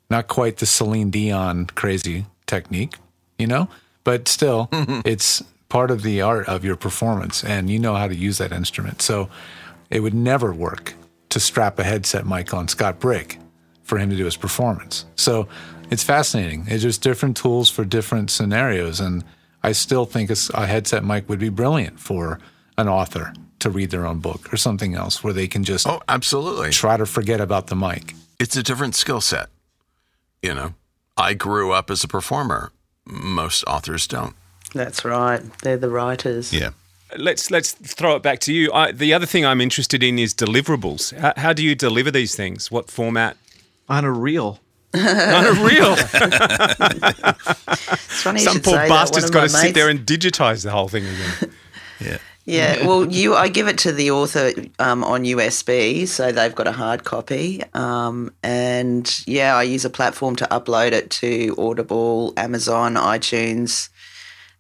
not quite the Celine Dion crazy technique, you know, but still, it's part of the art of your performance, and you know how to use that instrument. So it would never work to strap a headset mic on Scott Brick for him to do his performance. So it's fascinating. It's just different tools for different scenarios, and I still think a headset mic would be brilliant for an author to read their own book or something else where they can just Oh, absolutely. try to forget about the mic. It's a different skill set. You know, I grew up as a performer. Most authors don't. That's right. They're the writers. Yeah. Let's let's throw it back to you. I, the other thing I'm interested in is deliverables. How, how do you deliver these things? What format? On a reel. On a reel. It's funny you Some poor bastard's got to of my sit there and digitize the whole thing again. Yeah. Yeah, well, you I give it to the author um, on USB, so they've got a hard copy. Um, and yeah, I use a platform to upload it to Audible, Amazon, iTunes,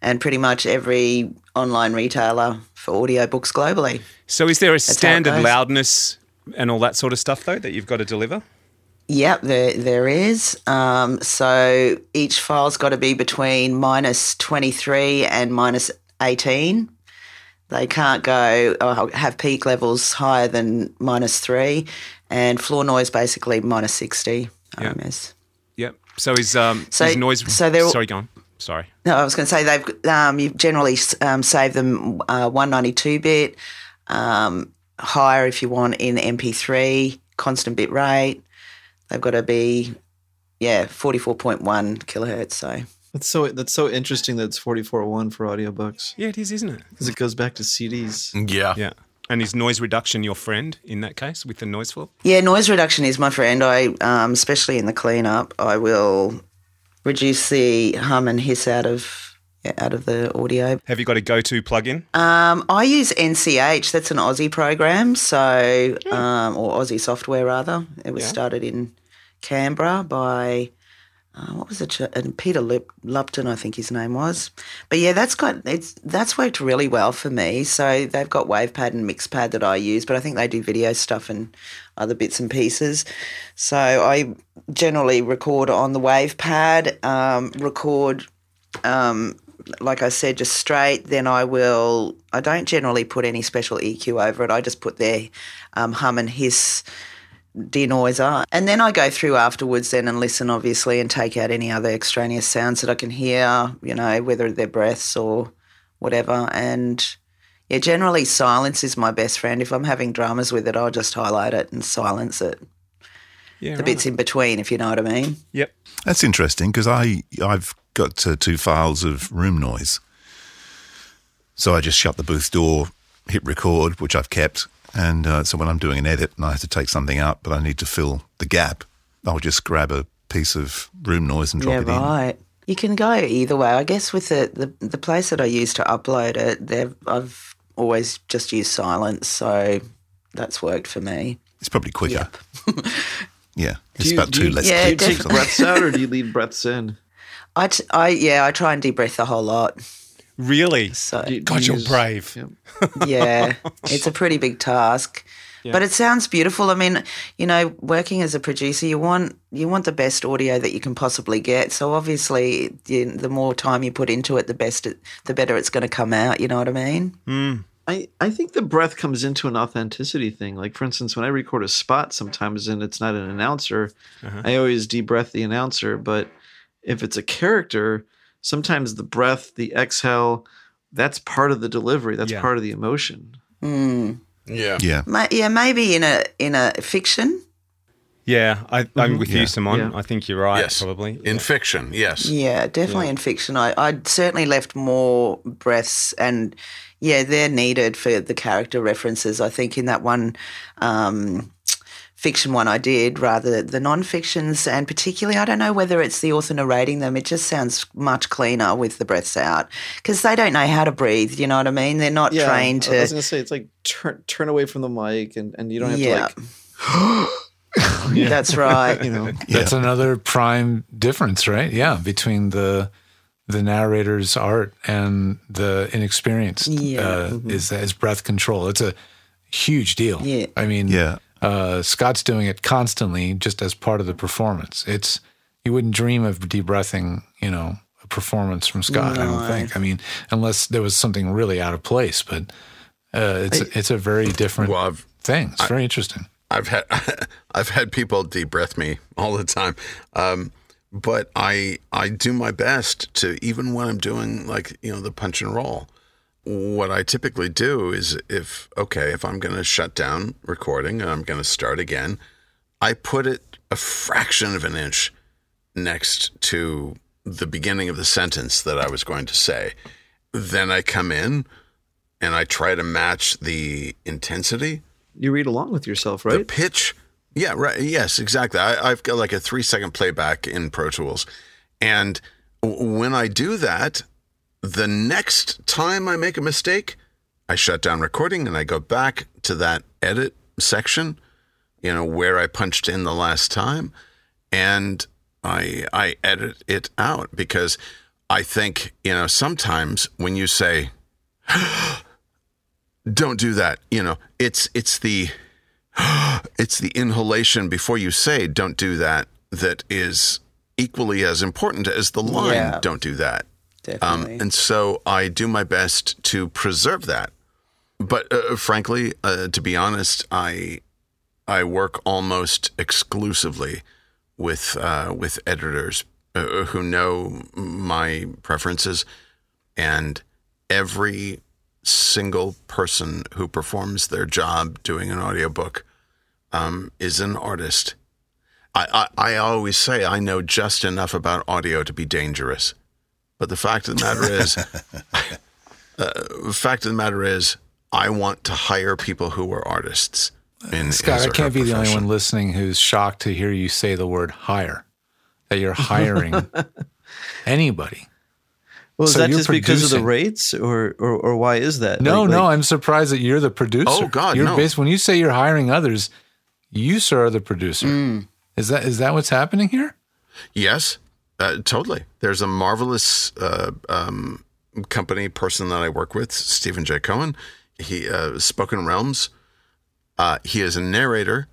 and pretty much every online retailer for audiobooks globally. So, is there a how it standard loudness and all that sort of stuff though that you've got to deliver? Yep, there there is. Um, so each file's got to be between minus twenty three and minus eighteen. They can't go or have peak levels higher than minus three, and floor noise basically minus sixty Yeah. RMS. Yep. So is um So- is noise? so they're sorry, go on. Sorry. No, I was going to say they've um, you generally um, save them uh, 192 bit, um, higher if you want in MP3, constant bit rate. They've got to be yeah 44.1 kilohertz. So That's so that's so interesting that it's 44.1 for audiobooks Yeah, it is, isn't it? because it goes back to CDs. Yeah. Yeah. And is noise reduction your friend in that case with the noise floor? yeah, noise reduction is my friend. I um, especially in the cleanup, I will reduce the hum and hiss out of yeah, out of the audio. Have you got a go-to plugin? Um, I use NCH. That's an Aussie program, so um, or Aussie software rather. It was Yeah. started in Canberra by uh, what was it? And Peter Lip- Lupton, I think his name was. But yeah, that's got it's that's worked really well for me. So they've got WavePad and MixPad that I use, but I think they do video stuff and other bits and pieces. So I generally record on the WavePad, um, record um, like I said, just straight. Then I will. I don't generally put any special EQ over it. I just put their um, hum and hiss denoiser, and then I go through afterwards then and listen, obviously, and take out any other extraneous sounds that I can hear. You know, whether they're breaths or whatever. And yeah, generally silence is my best friend. If I'm having dramas with it, I'll just highlight it and silence it. Yeah. The bits in between, if you know what I mean. Yep. That's interesting because I I've got uh, two files of room noise. So I just shut the booth door, hit record, which I've kept, and uh, so when I'm doing an edit and I have to take something out, but I need to fill the gap, I'll just grab a piece of room noise and drop yeah, it in. right. You can go either way. I guess with the, the, the place that I use to upload it, they've, I've always just used silence, so that's worked for me. It's probably quicker. Yep. Yeah, it's you- about two you- less Yeah, Do you take breaths out or do you leave breaths in? I, t- I yeah, I try and de-breath a whole lot. Really? So you- God, you you're brave. Yep. yeah, it's a pretty big task. But it sounds beautiful. I mean, you know, working as a producer, you want you want the best audio that you can possibly get. So obviously, you, the more time you put into it, the best, it, the better it's going to come out. You know what I mean? Hmm. I, I think the breath comes into an authenticity thing. Like for instance, when I record a spot sometimes and it's not an announcer, uh-huh. I always de-breath the announcer. But if it's a character, sometimes the breath, the exhale, that's part of the delivery. That's Yeah. part of the emotion. Yeah. Yeah, Ma- yeah, maybe in a in a fiction. Yeah, I, I'm with Yeah. you, Simone. Yeah. I think you're right. Yes. Probably. In fiction, yes. Yeah, definitely in fiction. I I certainly left more breaths, and yeah, they're needed for the character references. I think in that one um, fiction one I did rather the non-fictions, and particularly I don't know whether it's the author narrating them. It just sounds much cleaner with the breaths out because they don't know how to breathe. You know what I mean? They're not trained to. I was gonna say it's like turn turn away from the mic and, and you don't have Yeah. to like That's right. you know That's another prime difference, right? Yeah, between the the narrator's art and the inexperienced Yeah. uh, is is breath control. It's a huge deal. Yeah. I mean, Yeah. Uh, Scott's doing it constantly, just as part of the performance. It's you wouldn't dream of de-breathing, you know, a performance from Scott. I don't think. I mean, unless there was something really out of place, but uh, it's it's a very different Well, thing. It's very interesting. I've had I've had people de-breath me all the time, um, but I I do my best to even when I'm doing like you know the punch and roll. What I typically do is if okay if I'm going to shut down recording and I'm going to start again, I put it a fraction of an inch next to the beginning of the sentence that I was going to say. Then I come in and I try to match the intensity you read along with yourself, right? the pitch. Yeah, right. Yes, exactly. I, I've got like a three second playback in Pro Tools. And when I do that, the next time I make a mistake, I shut down recording and I go back to that edit section, you know, where I punched in the last time. And I, I edit it out because I think, you know, sometimes when you say, don't do that, you know, it's, it's the, it's the inhalation before you say don't do that that is equally as important as the line Yeah. don't do that um, and so i do my best to preserve that but uh, frankly uh, to be honest i i work almost exclusively with uh, with editors uh, who know my preferences and every single person who performs their job doing an audiobook um, is an artist. I, I, I always say I know just enough about audio to be dangerous. But the fact of the matter is, uh, the fact of the matter is, I want to hire people who are artists. In Scott, I can't her be the only one listening who's shocked to hear you say the word hire, that you're hiring anybody. Well, is So that you're just because of the rates, or, or or why is that? No, Like- no, like- I'm surprised that you're the producer. Oh, God, you're no. bas- when you say you're hiring others, you sir are the producer. Mm. Is that is that what's happening here? Yes, uh, totally. There's a marvelous uh, um, company person that I work with, Steven Jay Cohen. He uh, Spoken Realms. Uh, he is a narrator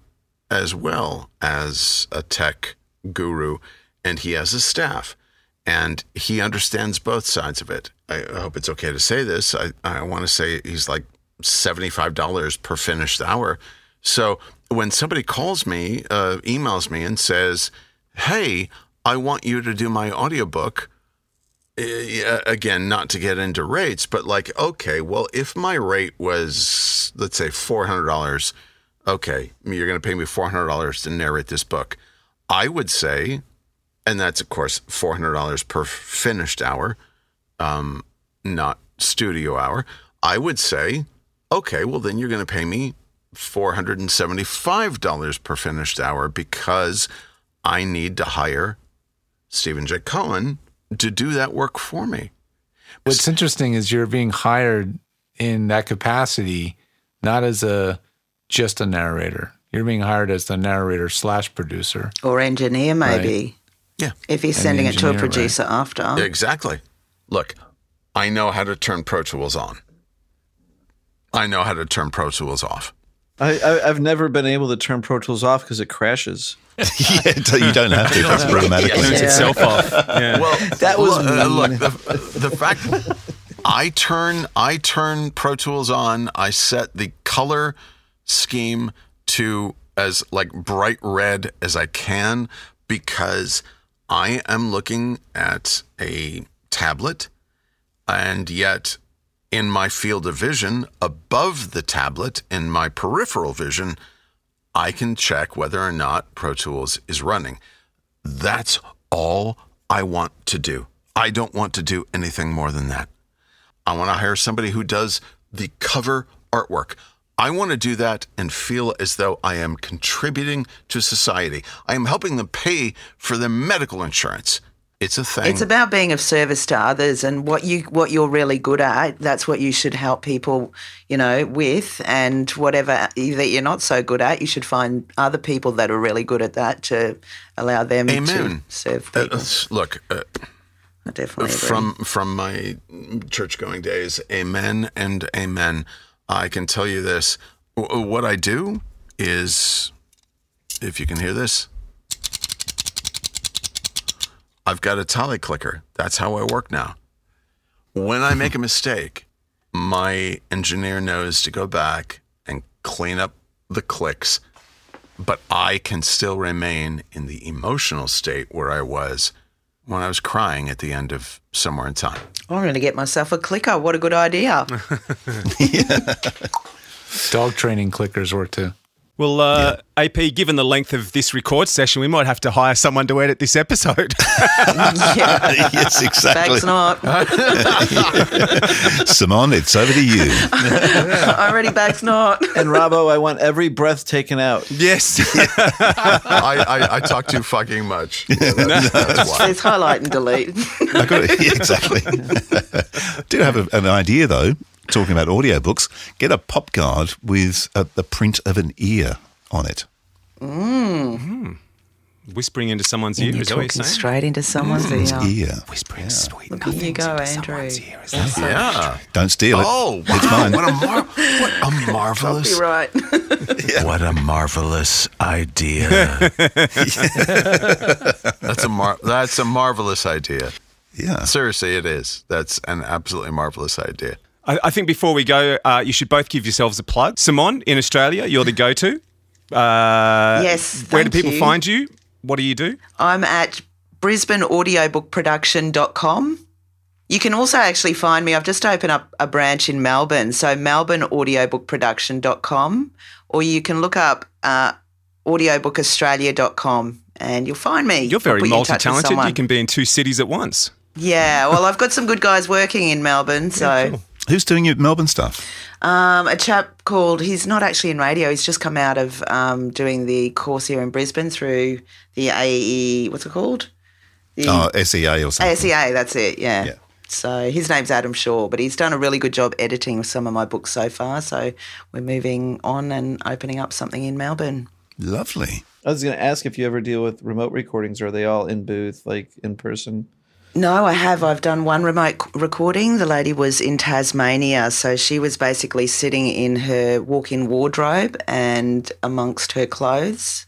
as well as a tech guru, and he has a staff, and he understands both sides of it. I, I hope it's okay to say this. I, I want to say he's like seventy five dollars per finished hour. So when somebody calls me, uh, emails me, and says, "Hey, I want you to do my audiobook," uh, again, not to get into rates, but like, okay, well, if my rate was, let's say, four hundred dollars, okay, you're going to pay me four hundred dollars to narrate this book. I would say, and that's of course four hundred dollars per finished hour, um, not studio hour. I would say, okay, well then you're going to pay me four hundred and seventy-five dollars per finished hour because I need to hire Steven Jay Cohen to do that work for me. What's interesting is you're being hired in that capacity, not as a just a narrator. You're being hired as the narrator slash producer. or engineer, maybe. Yeah. If he's sending it to a engineer, right. producer after. Exactly. Look, I know how to turn Pro Tools on. I know how to turn Pro Tools off. I, I I've never been able to turn Pro Tools off because it crashes. yeah, you don't have to. That's automatically. Turns Yeah. itself off. Yeah. Well, That was look, uh, look the, the fact I turn I turn Pro Tools on. I set the color scheme to as like bright red as I can because I am looking at a tablet and yet in my field of vision above the tablet in my peripheral vision I can check whether or not Pro Tools is running. That's all I want to do. I don't want to do anything more than that. I want to hire somebody who does the cover artwork. I want to do that and feel as though I am contributing to society. I am helping them pay for their medical insurance. It's a thing. It's about being of service to others and what you what you're really good at. That's what you should help people, you know, with. And whatever that you're not so good at, you should find other people that are really good at that to allow them Amen. to serve Uh, look, uh, I definitely agree. from from my church going days amen and amen i can tell you this W- what i do is if you can hear this i've got a tally clicker that's how i work now when i make a mistake my engineer knows to go back and clean up the clicks but i can still remain in the emotional state where i was when I was crying at the end of Somewhere in Time. I'm going to get myself a clicker. What a good idea. Dog training clickers work too. Well, uh, AP, given the length of this record session, we might have to hire someone to edit this episode. yeah. yes, exactly. Thanks not. Simone, it's over to you. Already back's not. And Robbo, I want every breath taken out. yes. I, I, I talk too fucking much. Yeah, that's, that's why. There's highlight and delete. I got it. Yeah, exactly. Do have a, an idea though. Talking about audiobooks, get a pop guard with uh the print of an ear on it. Whispering into someone's ear, is that talking saying? straight into someone's Ear. ear. Whispering sweet Look, here you go, Andrew. That's Yeah. Don't steal it. Oh, It's mine. What a, mar- what a marvelous, You're right. what a marvelous idea. that's a mar- that's a marvelous idea. Yeah. Seriously, it is. That's an absolutely marvelous idea. I, I think before we go, uh, you should both give yourselves a plug. Simone, in Australia, you're the go to. Uh, Yes, Where do people you. find you? What do you do? I'm at brisbaneaudiobookproduction.com. You can also actually find me. I've just opened up a branch in Melbourne. So melbourneaudiobookproduction.com or you can look up uh, audiobookaustralia.com and you'll find me. You're very put you in touch with multi-talented. You someone. can be in two cities at once. Yeah, well, I've got some good guys working in Melbourne. So Who's doing your Melbourne stuff? um, a chap called, he's not actually in radio, he's just come out of um, doing the course here in Brisbane through the AE, what's it called? The Oh, SEA or something. ASEA, that's it, yeah. Yeah. So his name's Adam Shaw, but he's done a really good job editing some of my books so far. So we're moving on and opening up something in Melbourne. Lovely. I was going to ask if you ever deal with remote recordings. Are they all in booth, like in person? No, I have. I've done one remote recording. The lady was in Tasmania, so she was basically sitting in her walk-in wardrobe and amongst her clothes,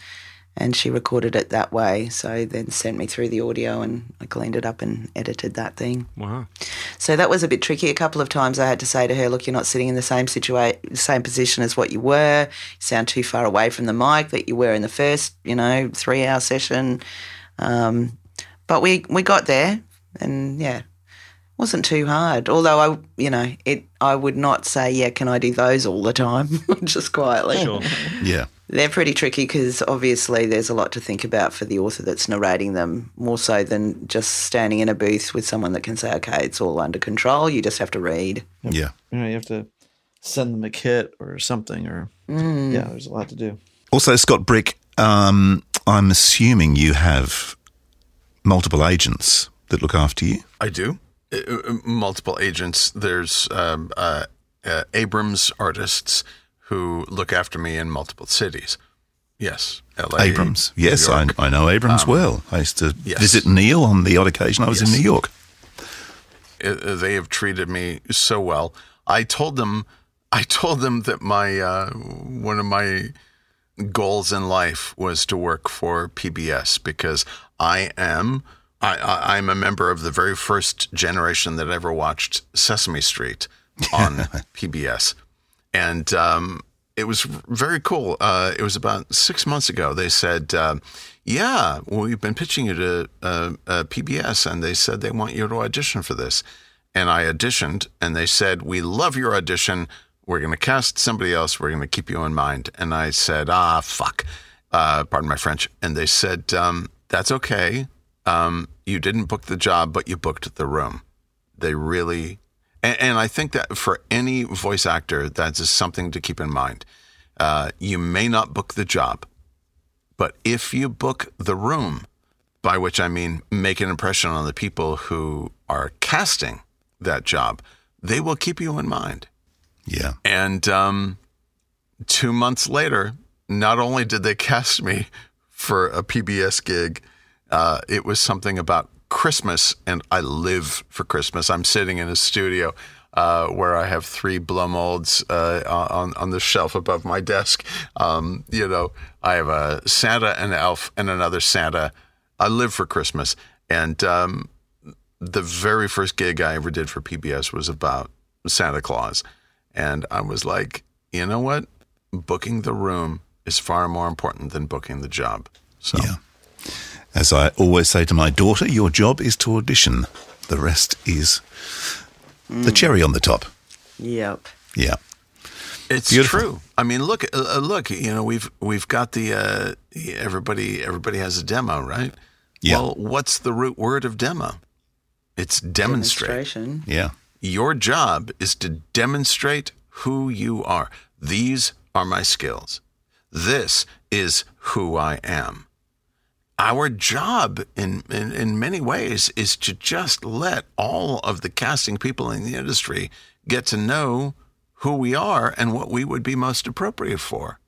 and she recorded it that way. So then sent me through the audio, and I cleaned it up and edited that thing. Wow. So that was a bit tricky. A couple of times I had to say to her, "Look, you're not sitting in the same situation, same position as what you were. You sound too far away from the mic that you were in the first, you know, three-hour session." Um, but we we got there, and yeah, wasn't too hard. Although I, you know, it I would not say, "Yeah, can I do those all the time?" Just quietly. Sure. Yeah. They're pretty tricky because obviously there's a lot to think about for the author that's narrating them, more so than just standing in a booth with someone that can say, okay, it's all under control. You just have to read. Yeah. You know, you have to send them a kit or something, or yeah, there's a lot to do. Also, Scott Brick, um, I'm assuming you have multiple agents that look after you. I do. Uh, uh, multiple agents. There's um, uh, uh, Abrams artists who look after me in multiple cities. Yes, LA. Abrams. Yes, I, I know Abrams well. I used to yes. visit Neil on the odd occasion I was in New York. Uh, they have treated me so well. I told them, I told them that my uh, one of my goals in life was to work for PBS because I am I, I, I'm a member of the very first generation that ever watched Sesame Street on PBS, and um, it was very cool. Uh, it was about six months ago. They said, uh, "Yeah, we've been pitching you to uh, uh, PBS, and they said they want you to audition for this." And I auditioned, and they said, "We love your audition. We're going to cast somebody else. We're going to keep you in mind." And I said, "Ah, fuck." Uh, pardon my French. And they said, um, "That's okay. Um, you didn't book the job, but you booked the room." They really, And, and I think that for any voice actor, that is just something to keep in mind. Uh, you may not book the job, but if you book the room, by which I mean make an impression on the people who are casting that job, they will keep you in mind. Yeah. And um, two months later, not only did they cast me for a PBS gig, uh, it was something about Christmas, and I live for Christmas. I'm sitting in a studio uh, where I have three blow molds uh, on on the shelf above my desk. Um, you know, I have a Santa, an elf, and another Santa. I live for Christmas, and um, the very first gig I ever did for PBS was about Santa Claus. And I was like, you know what? Booking the room is far more important than booking the job. So, Yeah. As I always say to my daughter, your job is to audition. The rest is the cherry on the top. Yep. Yeah. it's Beautiful. true. I mean, look, uh, uh, look. You know, we've we've got the uh, everybody everybody has a demo, right? Yeah. Well, what's the root word of demo? It's demonstrate. Demonstration. Yeah. Your job is to demonstrate who you are. These are my skills. This is who I am. Our job in, in, in many ways is to just let all of the casting people in the industry get to know who we are and what we would be most appropriate for.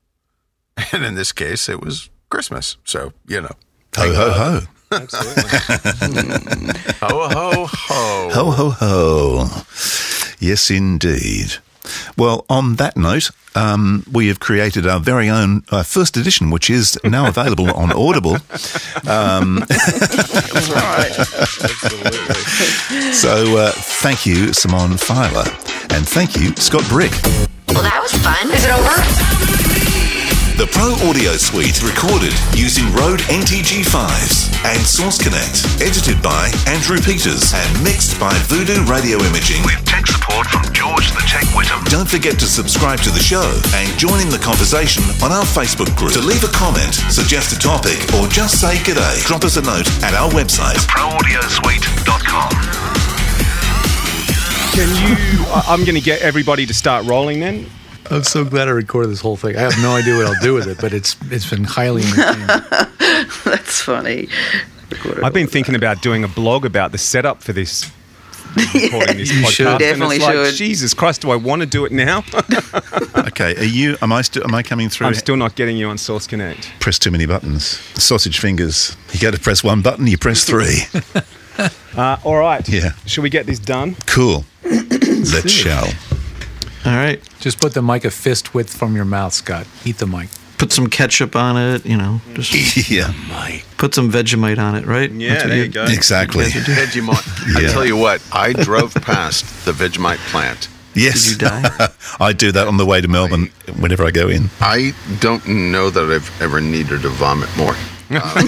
And in this case, it was Christmas. So, you know, Ho, ho, ho. Absolutely. ho, ho, ho. Ho, ho, ho. Yes, indeed. Well, on that note, um, we have created our very own uh, first edition, which is now available on Audible. Um, so uh, thank you, Simone Feiler. And thank you, Scott Brick. Well, that was fun. Is it over? The Pro Audio Suite recorded using Rode NTG5s and Source Connect. Edited by Andrew Peters and mixed by Voodoo Radio Imaging. With tech forget to subscribe to the show and join in the conversation on our Facebook group. To leave a comment, suggest a topic, or just say g'day, drop us a note at our website, proaudiosuite.com. Can you? I- I'm going to get everybody to start rolling then. I'm so glad I recorded this whole thing. I have no idea what I'll do with it, but it's it's been highly entertaining. That's funny. I've been thinking about doing a blog about the setup for this. Recording this You podcast, should. and Definitely it's like, should. Jesus Christ, do I want to do it now? Okay, are you? Am I still? Am I coming through? I'm still not getting you on Source Connect. press too many buttons. Sausage fingers. You go to press one button, you press three. Uh, all right. Yeah. Should we get this done? Cool. Let's shall. All right. Just put the mic a fist width from your mouth, Scott. Eat the mic. Put some ketchup on it, you know. Just yeah, put some Vegemite on it, right? That's what you- go. exactly. Vegemite. I Yeah. tell you what, I drove past the Vegemite plant. Yes. Did you die? I do that on the way to Melbourne whenever I go in. I don't know that I've ever needed to vomit more. Uh,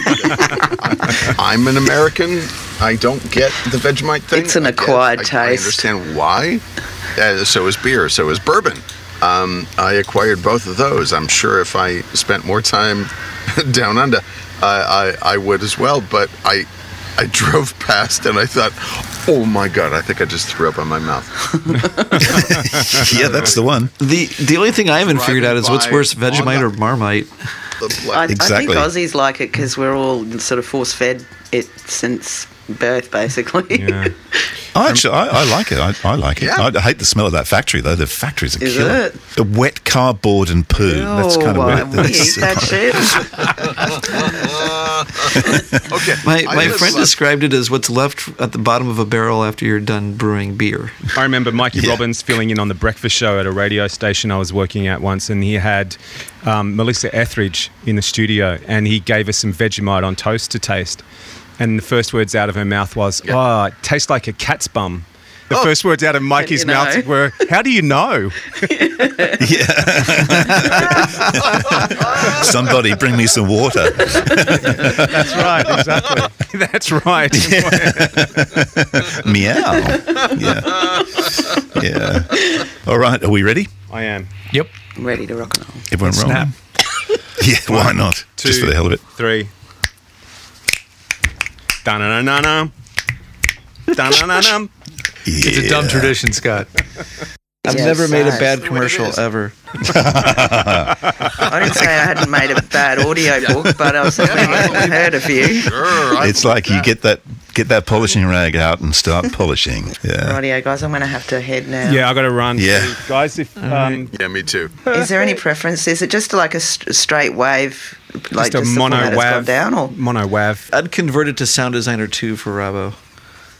I'm an American. I don't get the Vegemite thing. It's an I get- acquired I- I taste. understand why. Uh, so is beer. So is bourbon. Um, I acquired both of those. I'm sure if I spent more time down under, I, I I would as well. But I I drove past and I thought, oh my god, I think I just threw up on my mouth. yeah, that's the one. The the only thing I haven't figured out is what's worse, Vegemite the- or Marmite. I, Exactly. I think Aussies like it because we're all sort of force fed it since birth, basically. Yeah. I actually, I, I like it. I, I like it. Yeah. I hate the smell of that factory, though. The factory's a Is killer. it? The wet cardboard and poo. that's kind of Oh, weird. we That's- eat that shit. okay. My my friend left- described it as what's left at the bottom of a barrel after you're done brewing beer. I remember Mikey Yeah. Robins filling in on the breakfast show at a radio station I was working at once, and he had um, Melissa Etheridge in the studio, and he gave us some Vegemite on toast to taste. And the first words out of her mouth was, "Oh, it tastes like a cat's bum." The Oh. first words out of Mikey's you know? mouth were, "How do you know?" Yeah. Somebody bring me some water. That's right, exactly. That's right. Meow. Yeah. Yeah. All right. Are we ready? I am. Yep. Ready to rock and roll. Everyone Snap. rolling? Yeah, why not? Just for the hell of it. Three. It's a dumb tradition, Scott. I've Yeah, never made a bad That's the way it commercial ever. I didn't say I hadn't made a bad audio book, but I was certainly heard a few. Sure, I It's believe like you get that get that polishing rag out and start polishing. Yeah. Radio guys, I'm going to have to head now. Yeah, I got to run. Yeah. So, guys. If um, Yeah, me too. Is there any preference? Is it just like a st- straight wave, like just a just the mono format has gone wav, down, or mono wav. I'd convert it to Sound Designer 2 for Rabo.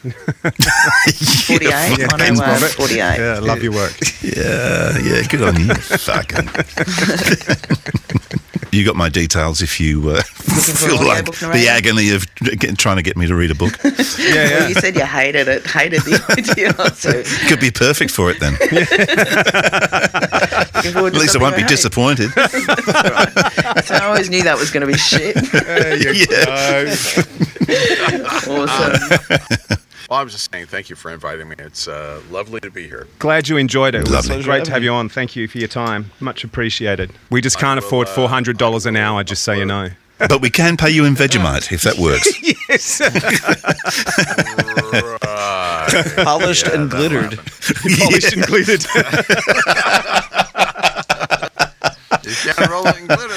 48, mono thanks, wave, Robert. 48. Yeah, love your work. Yeah, yeah, good on you. Fucking. you got my details if you uh, feel like the agony of get, trying to get me to read a book. Yeah, Well, you said you hated it, hated the idea. So Could be perfect for it then. At least I won't be something disappointed. I. So I always knew that was going to be shit. yeah. awesome. Well, I was just saying thank you for inviting me. It's uh, lovely to be here. Glad you enjoyed it. It was Lovely. great to have you on. Thank you for your time. Much appreciated. We just can't afford four hundred dollars an hour. Just so you know. But we can pay you in Vegemite if that works. Yes. Right. Polished and glittered. Polished and glittered. you can't roll it in glitter.